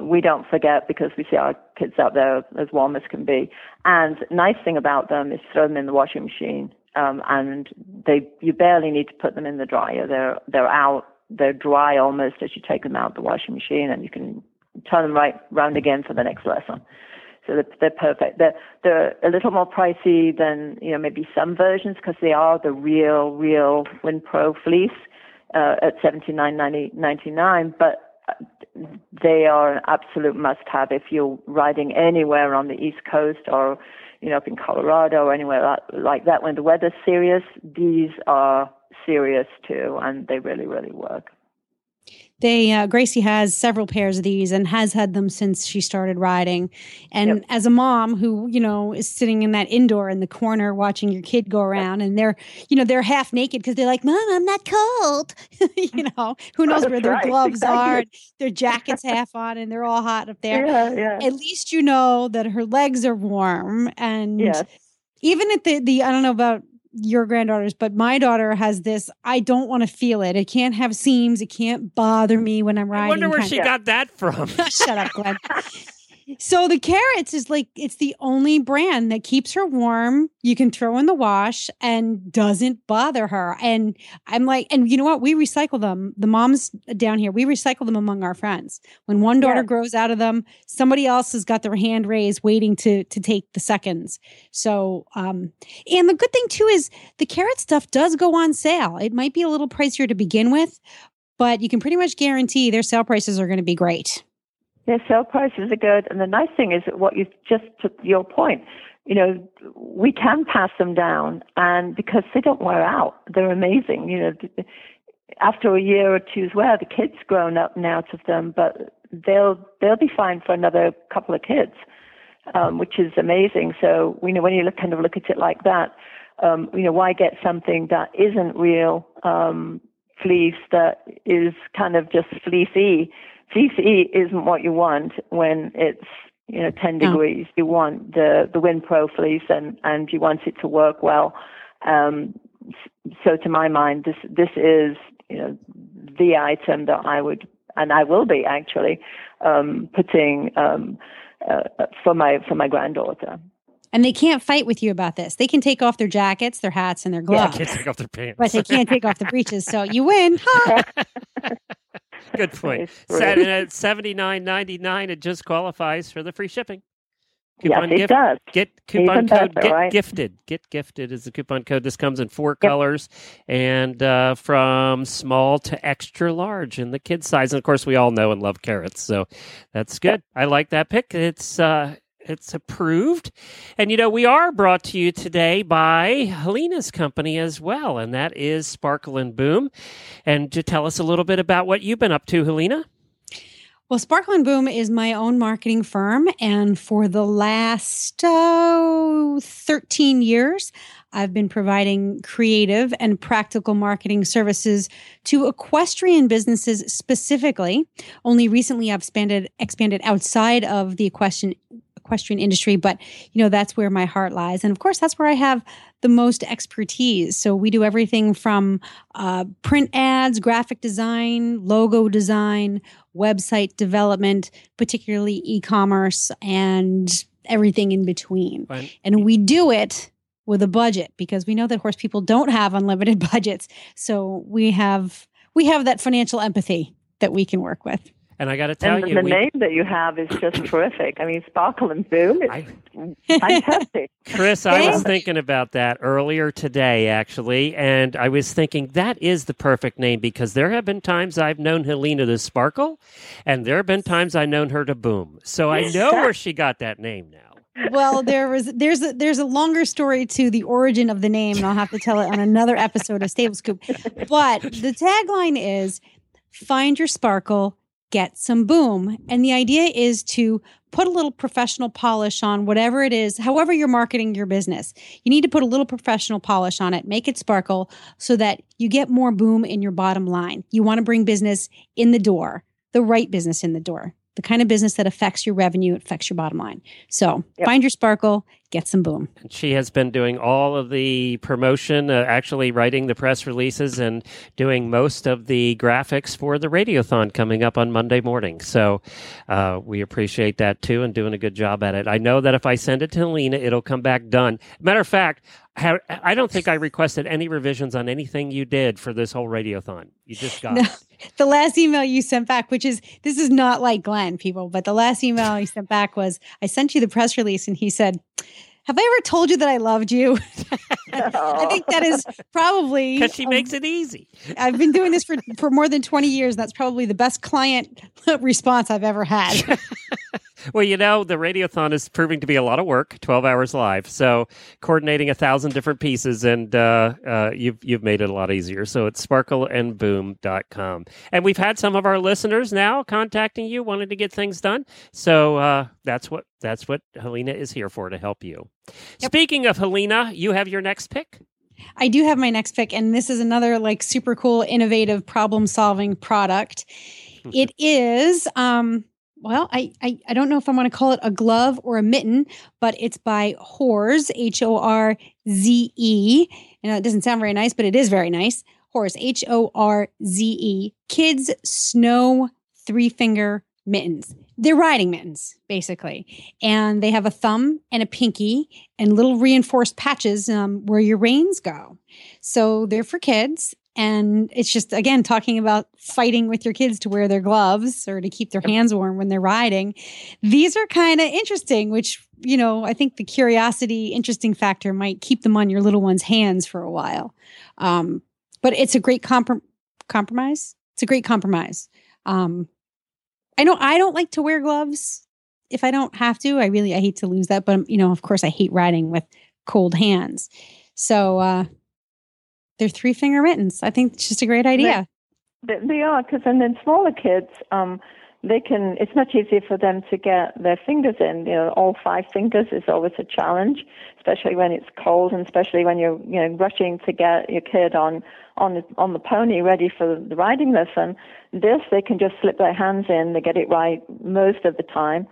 we don't forget because we see our kids out there as warm as can be. And nice thing about them is throw them in the washing machine, um, and they you barely need to put them in the dryer. They're they're out, they're dry almost as you take them out the washing machine, and you can turn them right round again for the next lesson. So they're, they're perfect. They're they're a little more pricey than you know maybe some versions because they are the real real Wind Pro fleece uh, at seventy nine ninety nine, but they are an absolute must-have if you're riding anywhere on the East Coast or, you know, up in Colorado or anywhere like that. When the weather's serious, these are serious too, and they really, really work.
They uh, Gracie has several pairs of these and has had them since she started riding. And
Yep.
as a mom who you know is sitting in that indoor in the corner watching your kid go around, and they're you know they're half naked because they're like, "Mom, I'm not cold." (laughs) you know, who knows where their
right,
gloves are?
exactly.
and Their jackets half on, and they're all hot up there.
Yeah, yeah.
At least you know that her legs are warm, and
Yes.
even at the the I don't know about your granddaughters, but my daughter has this. I don't want to feel it. It can't have seams. It can't bother me when I'm riding.
I wonder where she
of-
got that from. (laughs)
Shut up, Glenn. (laughs) So the Kerrits is like it's the only brand that keeps her warm. You can throw in the wash and doesn't bother her. And I'm like, and you know what? We recycle them. The moms down here, we recycle them among our friends. When one daughter
Yeah.
grows out of them, somebody else has got their hand raised, waiting to to take the seconds. So, um, and the good thing too is the carrot stuff does go on sale. It might be a little pricier to begin with, but you can pretty much guarantee their sale prices are going to be great.
Yeah, sale prices are good, and the nice thing is what you just to your point, you know, we can pass them down, and because they don't wear out, they're amazing. You know, after a year or two's wear, the kids grown up and out of them, but they'll they'll be fine for another couple of kids, um, which is amazing. So you know, when you look kind of look at it like that, um, you know, why get something that isn't real um, fleece that is kind of just fleecy? Fleecy isn't what you want when it's you know 10
No.
degrees. You want the the Wind Pro fleece and and you want it to work well. Um, so to my mind, this this is you know the item that I would and I will be actually um, putting um, uh, for my for my granddaughter.
And they can't fight with you about this. They can take off their jackets, their hats, and their gloves.
They can't take off their pants.
but they can't take off the breeches. So you win. Ha! (laughs)
Good (laughs) point. Set at seventy nine ninety nine, it just qualifies for the free shipping.
Yes, it
gift-
does.
Get coupon
Even
code
better,
get
right?
gifted. Get gifted is the coupon code. This comes in four colors and uh, from small to extra large in the kid size. And of course, we all know and love Kerrits, so that's good. I like that pick. It's uh, it's approved. And you know, we are brought to you today by Helena's company as well, and that is Sparkle and Boom. And to tell us a little bit about what you've been up to, Helena.
Well, Sparkle and Boom is my own marketing firm. And for the last oh, 13 years, I've been providing creative and practical marketing services to equestrian businesses specifically. Only recently I've expanded, expanded outside of the equestrian equestrian industry, but you know that's where my heart lies, and of course that's where I have the most expertise. So we do everything from uh, print ads, graphic design, logo design, website development, particularly e-commerce, and everything in between.
Fine.
And we do it with a budget because we know that horse people don't have unlimited (laughs) budgets. So we have we have that financial empathy that we can work with.
And I got to tell
And
you,
the
we-
name that you have is just (clears throat) terrific. I mean, Sparkle and Boom. It's
I,
fantastic. (laughs)
Chris, I was thinking about that earlier today, actually, and I was thinking that is the perfect name because there have been times I've known Helena to sparkle, and there have been times I've known her to boom. So I know (laughs) where she got that name now.
well, there was there's a, there's a longer story to the origin of the name, and I'll have to tell it on another episode of Stable Scoop. But the tagline is "Find your sparkle, get some boom," and the idea is to put a little professional polish on whatever it is, however you're marketing your business. You need to put a little professional polish on it, make it sparkle, so that you get more boom in your bottom line. You want to bring business in the door, the right business in the door. The kind of business that affects your revenue, affects your bottom line. So
Yep.
find your sparkle, get some boom.
And she has been doing all of the promotion, uh, actually writing the press releases and doing most of the graphics for the radiothon coming up on Monday morning. So uh, we appreciate that too and doing a good job at it. I know that if I send it to Helena, it'll come back done. Matter of fact, I don't think I requested any revisions on anything you did for this whole radiothon. You just (laughs) got
No.
it.
The last email you sent back, which is this is not like Glenn, people, but the last email he sent back was I sent you the press release and he said, Have I ever told you that I loved you? (laughs) I think that is probably (laughs)
Because she makes it easy.
I've been doing this for, for more than 20 years. That's probably the best client response I've ever had. (laughs)
Well, you know, the radiothon is proving to be a lot of work, 12 hours live. So coordinating a thousand different pieces and uh, uh, you've, you've made it a lot easier. So it's sparkleandboom.com. And we've had some of our listeners now contacting you, wanting to get things done. So uh, that's what that's what Helena is here for to help you. Speaking of Helena, you have your next pick.
I do have my next pick, and this is another like super cool, innovative problem solving product. it is, um, well, I, I I don't know if I want to call it a glove or a mitten, but it's by Horze, H O R Z E. And it doesn't sound very nice, but it is very nice. Horze, H O R Z E. Kids snow three finger mittens. They're riding mittens, basically. And they have a thumb and a pinky and little reinforced patches um, where your reins go. So they're for kids. And it's just, again, talking about fighting with your kids to wear their gloves or to keep their hands warm when they're riding. These are kind of interesting, which, you know, I think the curiosity, interesting factor might keep them on your little one's hands for a while. Um, but it's a great comprom- compromise. It's a great compromise. Um, I know I don't like to wear gloves if I don't have to. I really I hate to lose that, but you know, of course, I hate riding with cold hands. So uh, they're three finger mittens. I think it's just a great idea.
They, they are because, and then smaller kids, um, they can. It's much easier for them to get their fingers in. You know, all five fingers is always a challenge, especially when it's cold, and especially when you're you know rushing to get your kid on on on the pony ready for the riding lesson. This they can just slip their hands in. They get it right most of the time,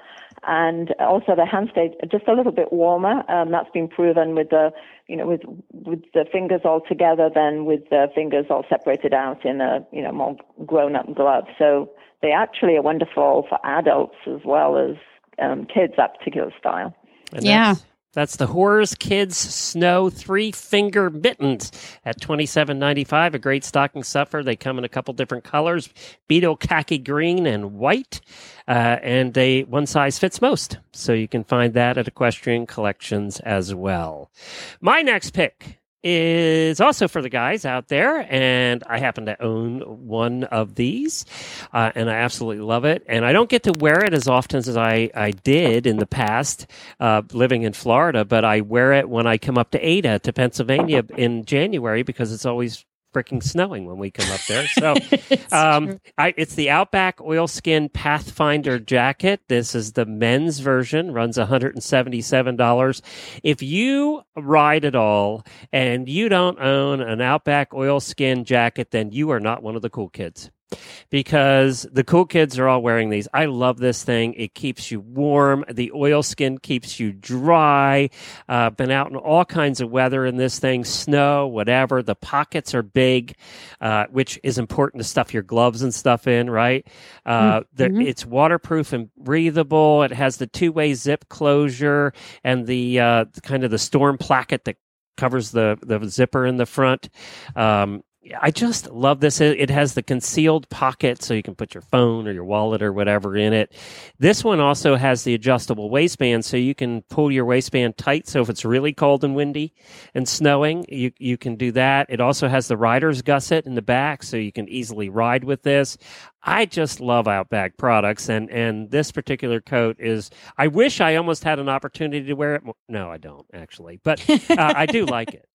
and also the hand stay just a little bit warmer. Um, that's been proven with the, you know, with with the fingers all together than with the fingers all separated out in a, you know, more grown-up glove. So they actually are wonderful for adults as well as um, kids. That particular style.
And
Yeah.
That's, that's the Horze Kids Snow Three Finger Mittens at twenty seven ninety five. A great stocking stuffer. They come in a couple different colors: beetle khaki green and white. Uh, and they one size fits most. So you can find that at Equestrian Collections as well. My next pick is also for the guys out there, and I happen to own one of these, uh, and I absolutely love it. And I don't get to wear it as often as I, I did in the past, uh, living in Florida, but I wear it when I come up to Ada to Pennsylvania in January because it's always freaking snowing when we come up there. So (laughs)
It's
um. I, it's the Outback Oilskin Pathfinder jacket. This is the men's version, runs $177. If you ride at all and you don't own an Outback Oilskin jacket, then you are not one of the cool kids. Because the cool kids are all wearing these. I love this thing. It keeps you warm. The oilskin keeps you dry. Uh, been out in all kinds of weather in this thing, snow, whatever. The pockets are big, uh, which is important to stuff your gloves and stuff in, right? Uh, the-
Mhm.
It's waterproof and breathable. It has the two way zip closure and the uh, kind of the storm placket that covers the, the zipper in the front. Um, I just love this. It has the concealed pocket so you can put your phone or your wallet or whatever in it. This one also has the adjustable waistband so you can pull your waistband tight. So if it's really cold and windy and snowing, you, you can do that. It also has the rider's gusset in the back so you can easily ride with this. I just love Outback products and, and this particular coat is, I wish I almost had an opportunity to wear it. No, I don't actually, but uh, I do like it.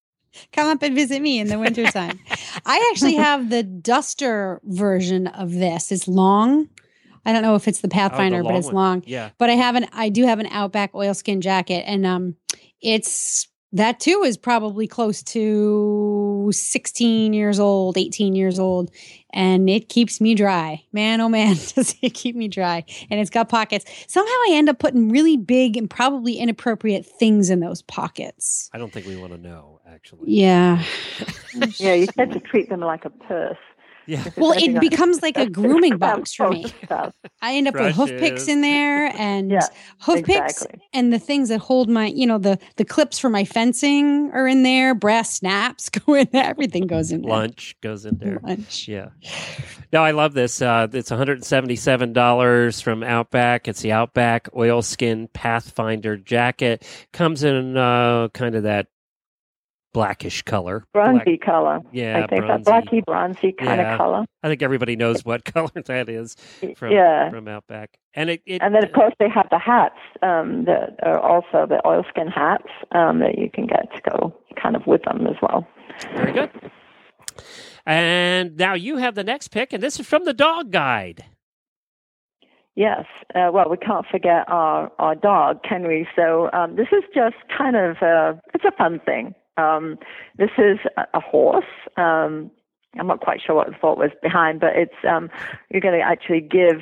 Come up and visit me in the wintertime. (laughs) I actually have the duster version of this. It's long. I don't know if it's the
Oh, the
Pathfinder, but it's
one.
long.
Yeah.
But I have an I do have an Outback oilskin jacket, and um, it's that too is probably close to 16 years old, 18 years old, and it keeps me dry. Man, oh man, (laughs) does it keep me dry. And it's got pockets. Somehow I end up putting really big and probably inappropriate things in those pockets.
I don't think we want to know, actually.
Yeah. (laughs)
Yeah, you tend to treat them like a purse.
Yeah. (laughs)
Well, it
on-
becomes like a (laughs) grooming box for me. I end up with hoof picks in there and
Yeah,
hoof picks
exactly.
and the things that hold my, you know, the the clips for my fencing are in there. Brass snaps go in there. Everything goes in there.
Lunch goes in there.
Lunch.
Yeah. No, I love this. Uh, it's $177 from Outback. It's the Outback Oilskin Pathfinder jacket. Comes in uh, kind of that blackish color.
Bronzy
Black-
color.
yeah,
I think
bronzy.
that blacky bronzy kind
Yeah.
of color.
I think everybody knows what (laughs) color that is from,
yeah.
from Outback. And it, it
And then, of course, they have the hats um, that are also the oilskin hats um, that you can get to go kind of with them as well.
very good. And now you have the next pick, and this is from the Dog Guide.
Yes. Uh, well, we can't forget our, our dog, can we? So um, this is just kind of a, it's a fun thing. Um, this is a, a horse. Um, I'm not quite sure what the thought was behind, but it's um, you're going to actually give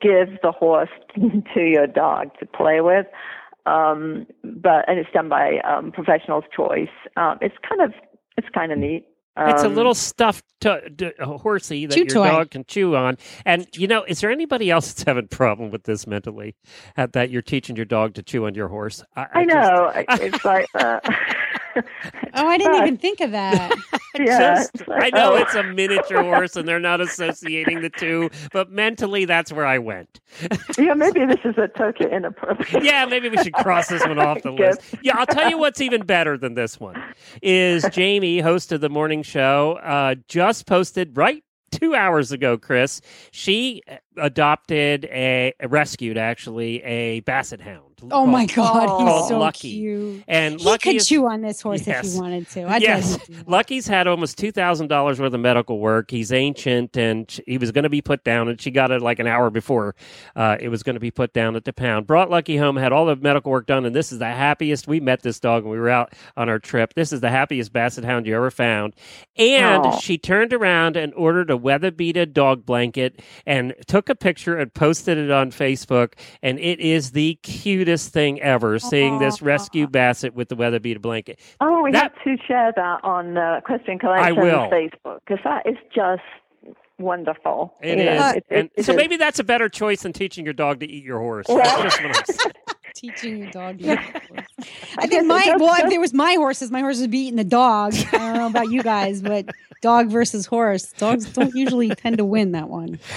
give the horse (laughs) to your dog to play with. Um, but and it's done by um, professional's choice. Um, it's kind of it's kind of neat.
It's a
Um,
little stuffed to, d- a horsey that your
toy.
dog can chew on. And you know, is there anybody else that's having a problem with this mentally? uh, that you're teaching your dog to chew on your horse?
I
just-
know it's like uh, (laughs) (laughs) (laughs)
Oh, I didn't
but-
even think of that. (laughs)
Yeah,
just-
it's like,
I know
oh.
it's a miniature horse, and they're not associating the two, but mentally, that's where I went.
yeah, (laughs) maybe this is a totally inappropriate.
yeah, maybe we should cross this one off the list. Yeah, I'll tell you what's even better than this one is Jamie, host of the morning show, uh, just posted right two hours ago. Chris, she adopted a rescued actually a basset hound.
Oh my God,
Oh.
he's so
Lucky.
cute.
And
He
Lucky
could
is-
chew on this horse
Yes.
if he wanted to. I'd
Yes.
let him do that.
Lucky's had almost two thousand dollars worth of medical work. He's ancient, and he was going to be put down, and she got it like an hour before uh, it was going to be put down at the pound. Brought Lucky home, had all the medical work done, and this is the happiest. We met this dog when we were out on our trip. This is the happiest basset hound you ever found. And
Aw.
she turned around and ordered a WeatherBeeta dog blanket and took a picture and posted it on Facebook. And it is the cutest thing ever. Seeing this rescue basset with the WeatherBeeta blanket.
Oh, we
That-
have to share that on the uh, Equestrian Collections
will.
Facebook because that is just wonderful.
It
You
is,
know,
Uh,
it-
and
it
so
is.
maybe that's a better choice than teaching your dog to eat your horse.
Well-
That's just what I'm saying. (laughs)
Teaching your dog. to eat the horse. I
I
think (laughs)
think
my well, if
just-
there was my horses, my horses would be eating the dog. I don't know about you guys, but (laughs) dog versus horse, dogs don't usually tend to win that one. (sighs)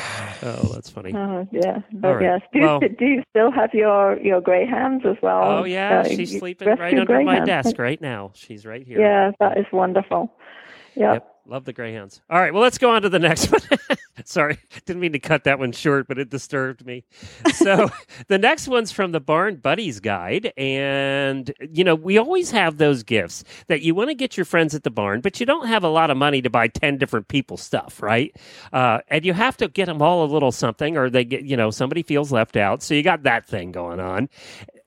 Oh, that's funny.
Oh yeah, but
All right.
yes. Do you,
Well-
do you still have your your greyhounds as well?
Oh yeah,
Uh,
she's sleeping right
rescue
under my desk right now. She's right here.
Yeah, that is wonderful. Yep.
Yep. Love the greyhounds. All right, well, let's go on to the next (laughs) one. Sorry, didn't mean to cut that one short, but it disturbed me. So (laughs) the next one's from the Barn Buddies Guide, and you know we always have those gifts that you want to get your friends at the barn, but you don't have a lot of money to buy ten different people stuff, right? Uh, and you have to get them all a little something, or they get you know somebody feels left out. So you got that thing going on.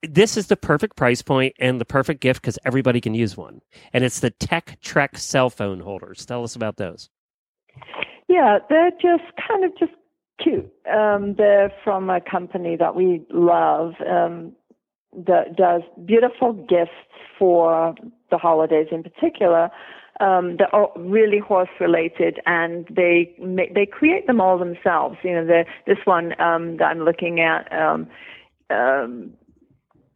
This is the perfect price point and the perfect gift because everybody can use one, and it's the Tek Trek cell phone holders. Tell us about those.
Yeah, they're just kind of just cute. Um, they're from a company that we love um, that does beautiful gifts for the holidays in particular. Um, they're all really horse related, and they they create them all themselves. You know, the, this one um, that I'm looking at. Um, um,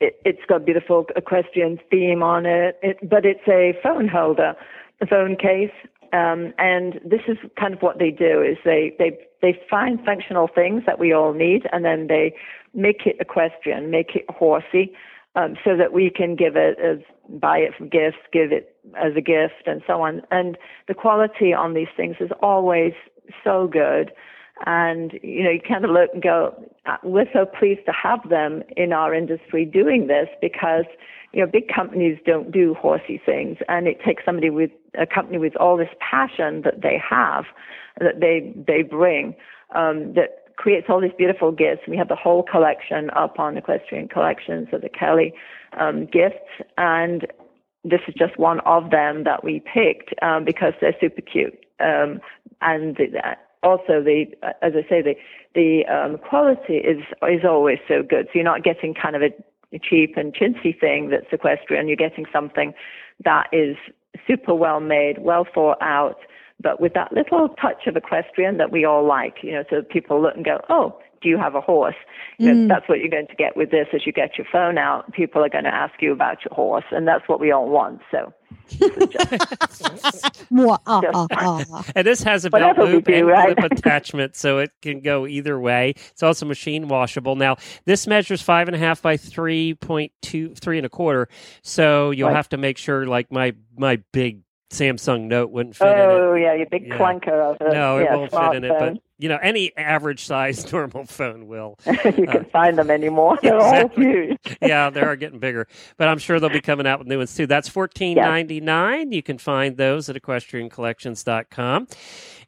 it, it's got a beautiful equestrian theme on it, it, but it's a phone holder, a phone case, um, and this is kind of what they do: is they they they find functional things that we all need, and then they make it equestrian, make it horsey, um, so that we can give it as buy it for gifts, give it as a gift, and so on. And the quality on these things is always so good. And you know, you kind of look and go, uh, we're so pleased to have them in our industry doing this because you know big companies don't do horsey things, and it takes somebody with a company with all this passion that they have, that they they bring, um, that creates all these beautiful gifts. We have the whole collection up on Equestrian Collections of the Kelley um, gifts, and this is just one of them that we picked um, because they're super cute. Um, and the, also the, as I say, the the um, quality is is always so good. So you're not getting kind of a, cheap and chintzy thing that's equestrian. You're getting something that is super well made, well thought out, but with that little touch of equestrian that we all like. You know, so people look and go, oh. Do you have a horse? You know,
Mm.
That's what you're going to get with this. As you get your phone out, people are going to ask you about your horse, and that's what we all want. So, (laughs)
Mwah, ah, ah, ah.
And this has a belt loop
do,
and
right?
clip attachment, so it can go either way. It's also machine washable. Now, this measures five and a half by three point two, three and a quarter. So you'll
Right.
have to make sure, like my my big Samsung Note wouldn't fit in it.
oh yeah, your big
Yeah.
clunker of a
No, it
yeah,
won't fit in it. But you know, any average sized (laughs) normal phone will. (laughs)
you can find them anymore. (laughs) They're
Exactly.
all huge.
yeah, they are getting bigger. But I'm sure they'll be coming out with new ones too. That's fourteen ninety nine. You can find those at equestriancollections.com.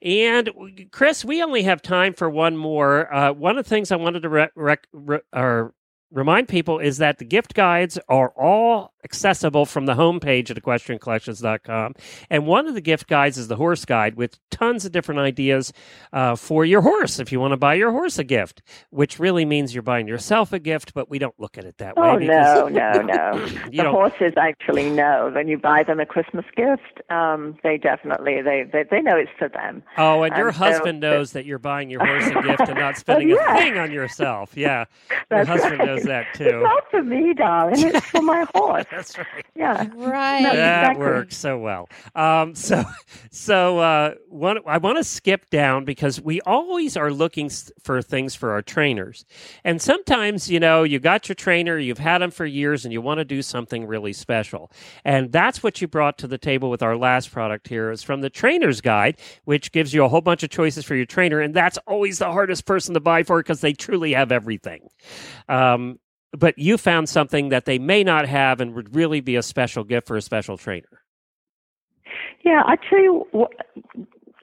And Chris, we only have time for one more. Uh, one of the things I wanted to rec- rec- re- or remind people is that the gift guides are all accessible from the homepage at equestriancollections.com. And one of the gift guides is the horse guide with tons of different ideas uh, for your horse if you want to buy your horse a gift, which really means you're buying yourself a gift, but we don't look at it that way.
Oh (laughs) no, no, no. (laughs) the
don't-
horses actually know when you buy them a Christmas gift. Um, they definitely they, they they know it's for them.
Oh, and your
so-
husband knows that you're buying your horse a gift and not (laughs) spending
Oh, yeah.
a thing on yourself. Yeah. Your husband
right.
knows that too.
It's not for me, darling. It's for my (laughs) horse.
That's right.
Yeah.
Right.
No,
that
exactly.
works so well. Um, so, so uh, one, I want to skip down because we always are looking for things for our trainers, and sometimes you know you got your trainer, you've had them for years, and you want to do something really special, and that's what you brought to the table with our last product here. Is from the Trainer's Guide, which gives you a whole bunch of choices for your trainer, and that's always the hardest person to buy for because they truly have everything. Um, but you found something that they may not have and would really be a special gift for a special trainer.
Yeah, I tell you what,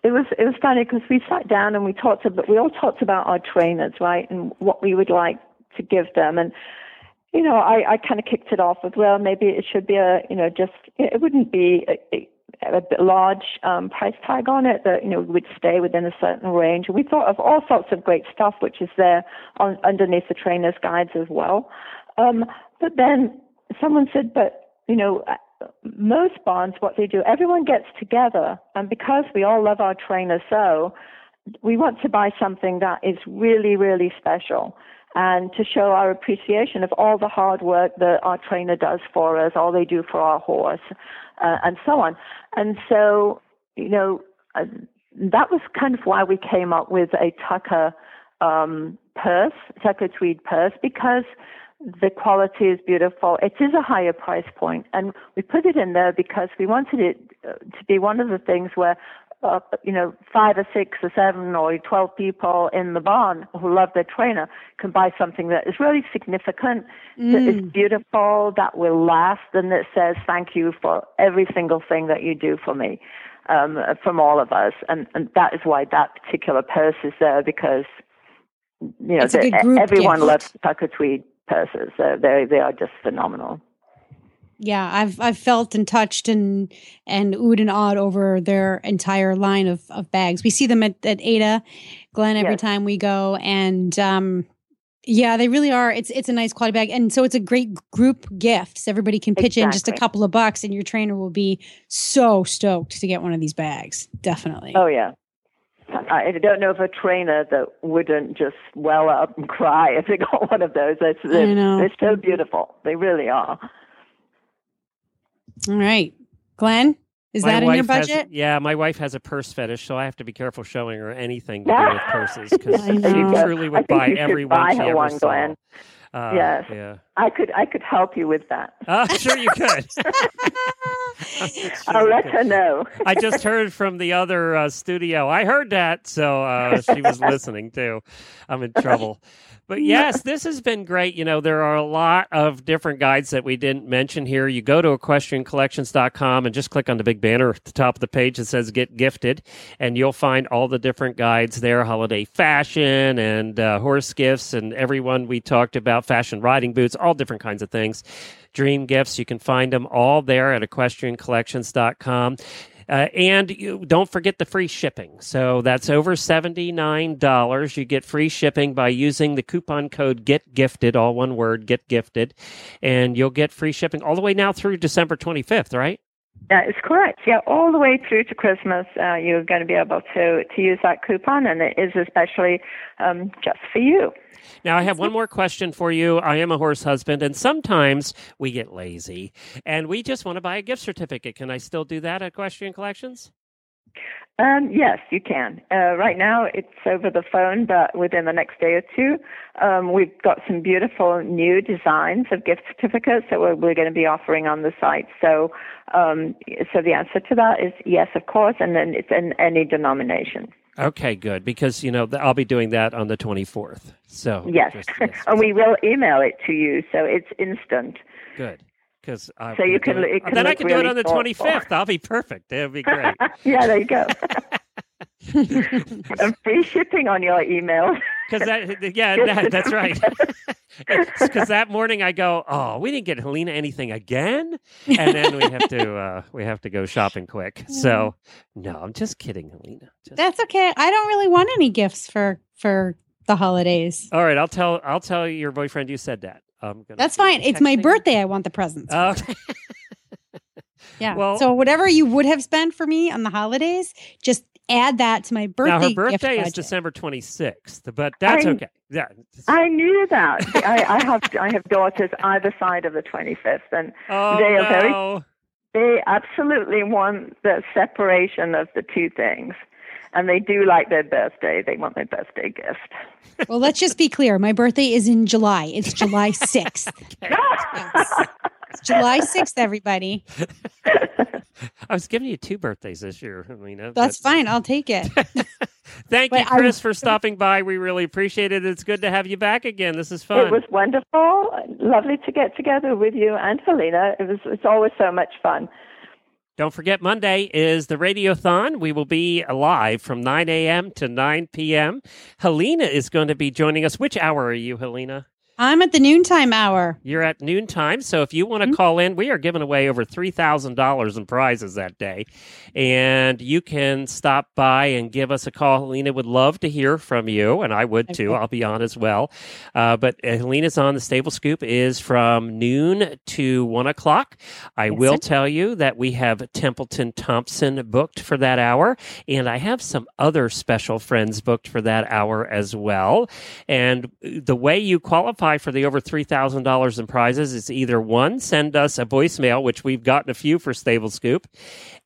it was it was funny because we sat down and we talked about we all talked about our trainers, right, and what we would like to give them, and you know, I I kind of kicked it off with well, maybe it should be a you know just it wouldn't be a, a large um, price tag on it that you know would stay within a certain range. We thought of all sorts of great stuff, which is there on underneath the trainer's guides as well. Um, but then someone said, but you know, most bonds, what they do, everyone gets together, and because we all love our trainer so, we want to buy something that is really, really special and to show our appreciation of all the hard work that our trainer does for us, all they do for our horse, uh, and so on. And so, you know, uh, that was kind of why we came up with a Tucker um, purse, Tucker tweed purse, because the quality is beautiful. It is a higher price point, and we put it in there because we wanted it uh, to be one of the things where, uh, you know, five or six or seven or twelve people in the barn who love their trainer can buy something that is really significant, mm. that is mm. beautiful, that will last, and that says thank you for every single thing that you do for me, um, from all of us, and and that is why that particular purse is there because you know, the, everyone gift. loves Tucker Tweed purses. So they they are just phenomenal.
Yeah, I've I've felt and touched and and oohed and awed over their entire line of, of bags. We see them at, at Ada Glen every yes. time we go, and um, yeah, they really are. It's it's a nice quality bag, and so it's a great group gift. So everybody can pitch exactly. in just a couple of bucks, and your trainer will be so stoked to get one of these bags. Definitely.
Oh yeah, I don't know of a trainer that wouldn't just well up and cry if they (laughs) got one of those. They're, they're, they're so beautiful. They really are.
All right. Glenn, is my that in your budget?
Has, yeah, my wife has a purse fetish, so I have to be careful showing her anything to do with (laughs) purses because she truly would buy every one she ever
one,
saw.
Glenn. Uh, yes.
Yeah.
I could I could help you with that.
Uh, sure you could. (laughs) (laughs)
sure I'll let could. her know.
I just heard from the other uh, studio. I heard that, so uh, she was (laughs) listening too. I'm in trouble. But yes, this has been great. You know, there are a lot of different guides that we didn't mention here. You go to equestriancollections.com and just click on the big banner at the top of the page that says Get Gifted, and you'll find all the different guides there holiday fashion and uh, horse gifts, and everyone we talked about, fashion riding boots, all different kinds of things dream gifts. You can find them all there at equestriancollections.com. Uh, and you, don't forget the free shipping. So that's over $79. You get free shipping by using the coupon code Get Gifted, all one word, Get Gifted. And you'll get free shipping all the way now through December 25th, right?
That is correct. Yeah, all the way through to Christmas, uh, you're going to be able to, to use that coupon, and it is especially um, just for you.
Now, I have one more question for you. I am a horse husband, and sometimes we get lazy and we just want to buy a gift certificate. Can I still do that at Equestrian Collections?
Um, yes, you can. Uh, right now, it's over the phone, but within the next day or two, um, we've got some beautiful new designs of gift certificates that we're, we're going to be offering on the site. So, um, so the answer to that is yes, of course, and then it's in any denomination.
Okay, good. Because, you know, I'll be doing that on the 24th. So,
yes. Just, yes. (laughs) and we will email it to you. So it's instant.
Good. Because
so you can,
it,
can
then I can
really
do it on the 25th. I'll be perfect. It'll be great. (laughs)
yeah, there you go. (laughs) and free shipping on your email.
Because that, yeah, that, that's right. Because (laughs) that morning I go, oh, we didn't get Helena anything again, and then we have to uh, we have to go shopping quick. So no, I'm just kidding, Helena. Just
that's okay. I don't really want any gifts for for the holidays.
All right, I'll tell I'll tell your boyfriend you said that. I'm gonna
That's fine. It's my birthday. I want the presents.
Oh. (laughs)
yeah. Well, so whatever you would have spent for me on the holidays, just add that to my birthday.
Now her birthday is December 26th, but that's I, okay. Yeah,
I knew that. I, I, have I have daughters either side of the 25th, and
oh,
they are
no.
very. They absolutely want the separation of the two things, and they do like their birthday. They want their birthday gift.
Well, let's just be clear. My birthday is in July. It's July (laughs) 6th.
yes. (laughs)
It's July 6th, everybody. (laughs)
I was giving you two birthdays this year, Helena.
That's
but-
fine. I'll take it.
Thank you,
But I-
Chris, for stopping by. We really appreciate it. It's good to have you back again. This is fun.
It was wonderful. Lovely to get together with you and Helena. It was. It's always so much fun.
Don't forget, Monday is the Radiothon. We will be live from 9 a.m. to 9 p.m. Helena is going to be joining us. Which hour are you, Helena?
I'm at the noontime hour.
You're at noontime. So if you want to
Mhm.
call in, we are giving away over $3,000 in prizes that day. And you can stop by and give us a call. Helena would love to hear from you, and I would too.
Okay.
I'll be on as well. Uh, but uh, Helena's on the Stable Scoop is from noon to 1 o'clock. I
Yes,
will
sir.
tell you that we have Templeton Thompson booked for that hour, and I have some other special friends booked for that hour as well. And the way you qualify for the over $3,000 in prizes is either one, send us a voicemail, which we've gotten a few for Stable Scoop.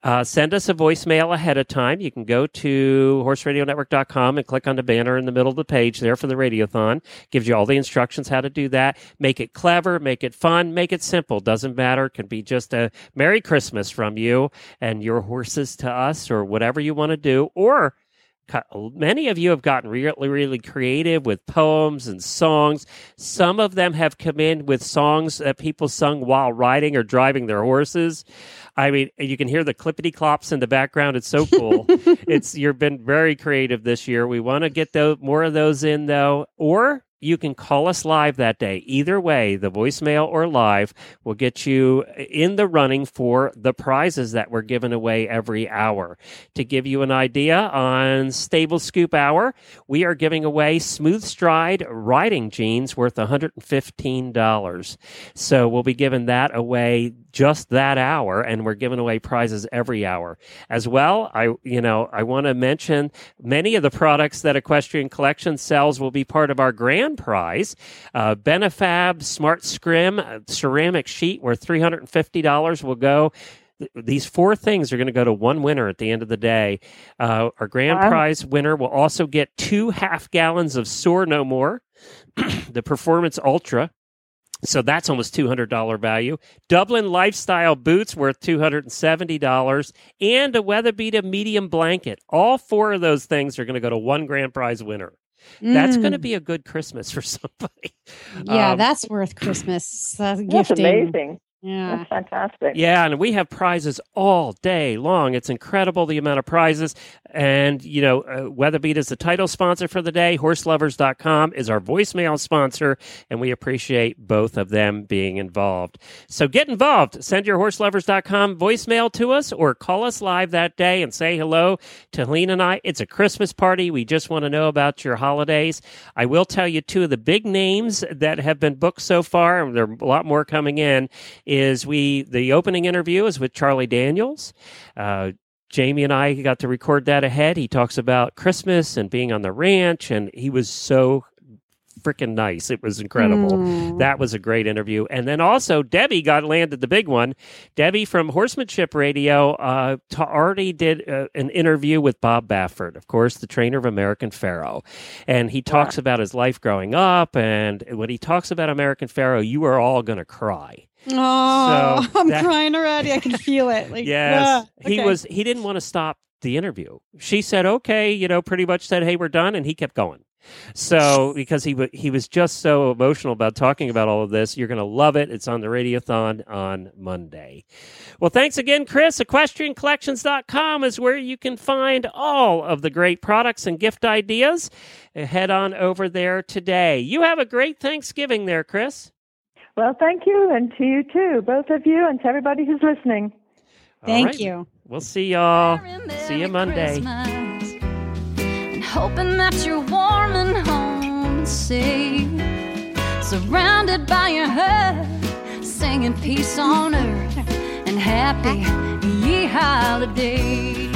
Uh, send us a voicemail ahead of time. You can go to horseradionetwork.com and click on the banner in the middle of the page there for the Radiothon. Gives you all the instructions how to do that. Make it clever, make it fun, make it simple. Doesn't matter. Can be just a Merry Christmas from you and your horses to us or whatever you want to do. Or many of you have gotten really, really creative with poems and songs. Some of them have come in with songs that people sung while riding or driving their horses. I mean, you can hear the clippity clops in the background. It's so cool. (laughs) it's you've been very creative this year. We want to get those, more of those in though, or you can call us live that day. Either way, the voicemail or live will get you in the running for the prizes that we're giving away every hour. To give you an idea on Stable Scoop Hour, we are giving away Smooth Stride riding jeans worth $115. So we'll be giving that away just that hour and we're giving away prizes every hour. As well, I you know, I want to mention many of the products that Equestrian Collection sells will be part of our grand prize. Uh, Benefab Smart Scrim uh, ceramic sheet worth $350 will go these four things are going to go to one winner at the end of the day. Uh, our grand
Wow.
prize winner will also get two half gallons of Sore No More, (clears throat) the Performance Ultra. So that's almost $200 value. Dublin Lifestyle Boots worth $270 and a WeatherBeeta medium blanket. All four of those things are going to go to one grand prize winner. That's
Mm.
going to be a good Christmas for (laughs) somebody.
Yeah,
Um,
that's worth Christmas. That's
That's
gifting.
amazing.
Yeah.
That's fantastic.
Yeah, and we have prizes all day long. It's incredible the amount of prizes. And, you know, uh, WeatherBeeta is the title sponsor for the day. Horselovers.com is our voicemail sponsor, and we appreciate both of them being involved. So get involved. Send your horselovers.com voicemail to us or call us live that day and say hello to Helene and I. It's a Christmas party. We just want to know about your holidays. I will tell you two of the big names that have been booked so far, and there are a lot more coming in, is we the opening interview is with Charlie Daniels. Uh, Jamie and I got to record that ahead. He talks about Christmas and being on the ranch, and he was so freaking nice. It was incredible.
Mm.
That was a great interview. And then also Debbie got landed the big one. Debbie from Horsemanship Radio uh, ta already did uh, an interview with Bob Baffert, of course, the trainer of American Pharoah. And he talks about his life growing up. And when he talks about American Pharoah, you are all going to cry.
Oh,
So
I'm
that-
crying already. I can feel it. Like, (laughs)
Yes,
ah,
he
okay.
was. He didn't want to stop the interview. She said, "Okay," you know, pretty much said, "Hey, we're done," and he kept going. So because he wa he was just so emotional about talking about all of this, you're going to love it. It's on the Radiothon on Monday. Well, thanks again, Chris. EquestrianCollections.com is where you can find all of the great products and gift ideas. Uh, Head on over there today. You have a great Thanksgiving there, Chris.
Well, thank you, and to you too, both of you, and to everybody who's listening.
All
Thank
right.
you.
We'll see y'all.
Merry,
See you Monday.
Christmas. And hoping that you're warm and home and safe. Surrounded by your herd, singing peace on earth and happy ye holidays.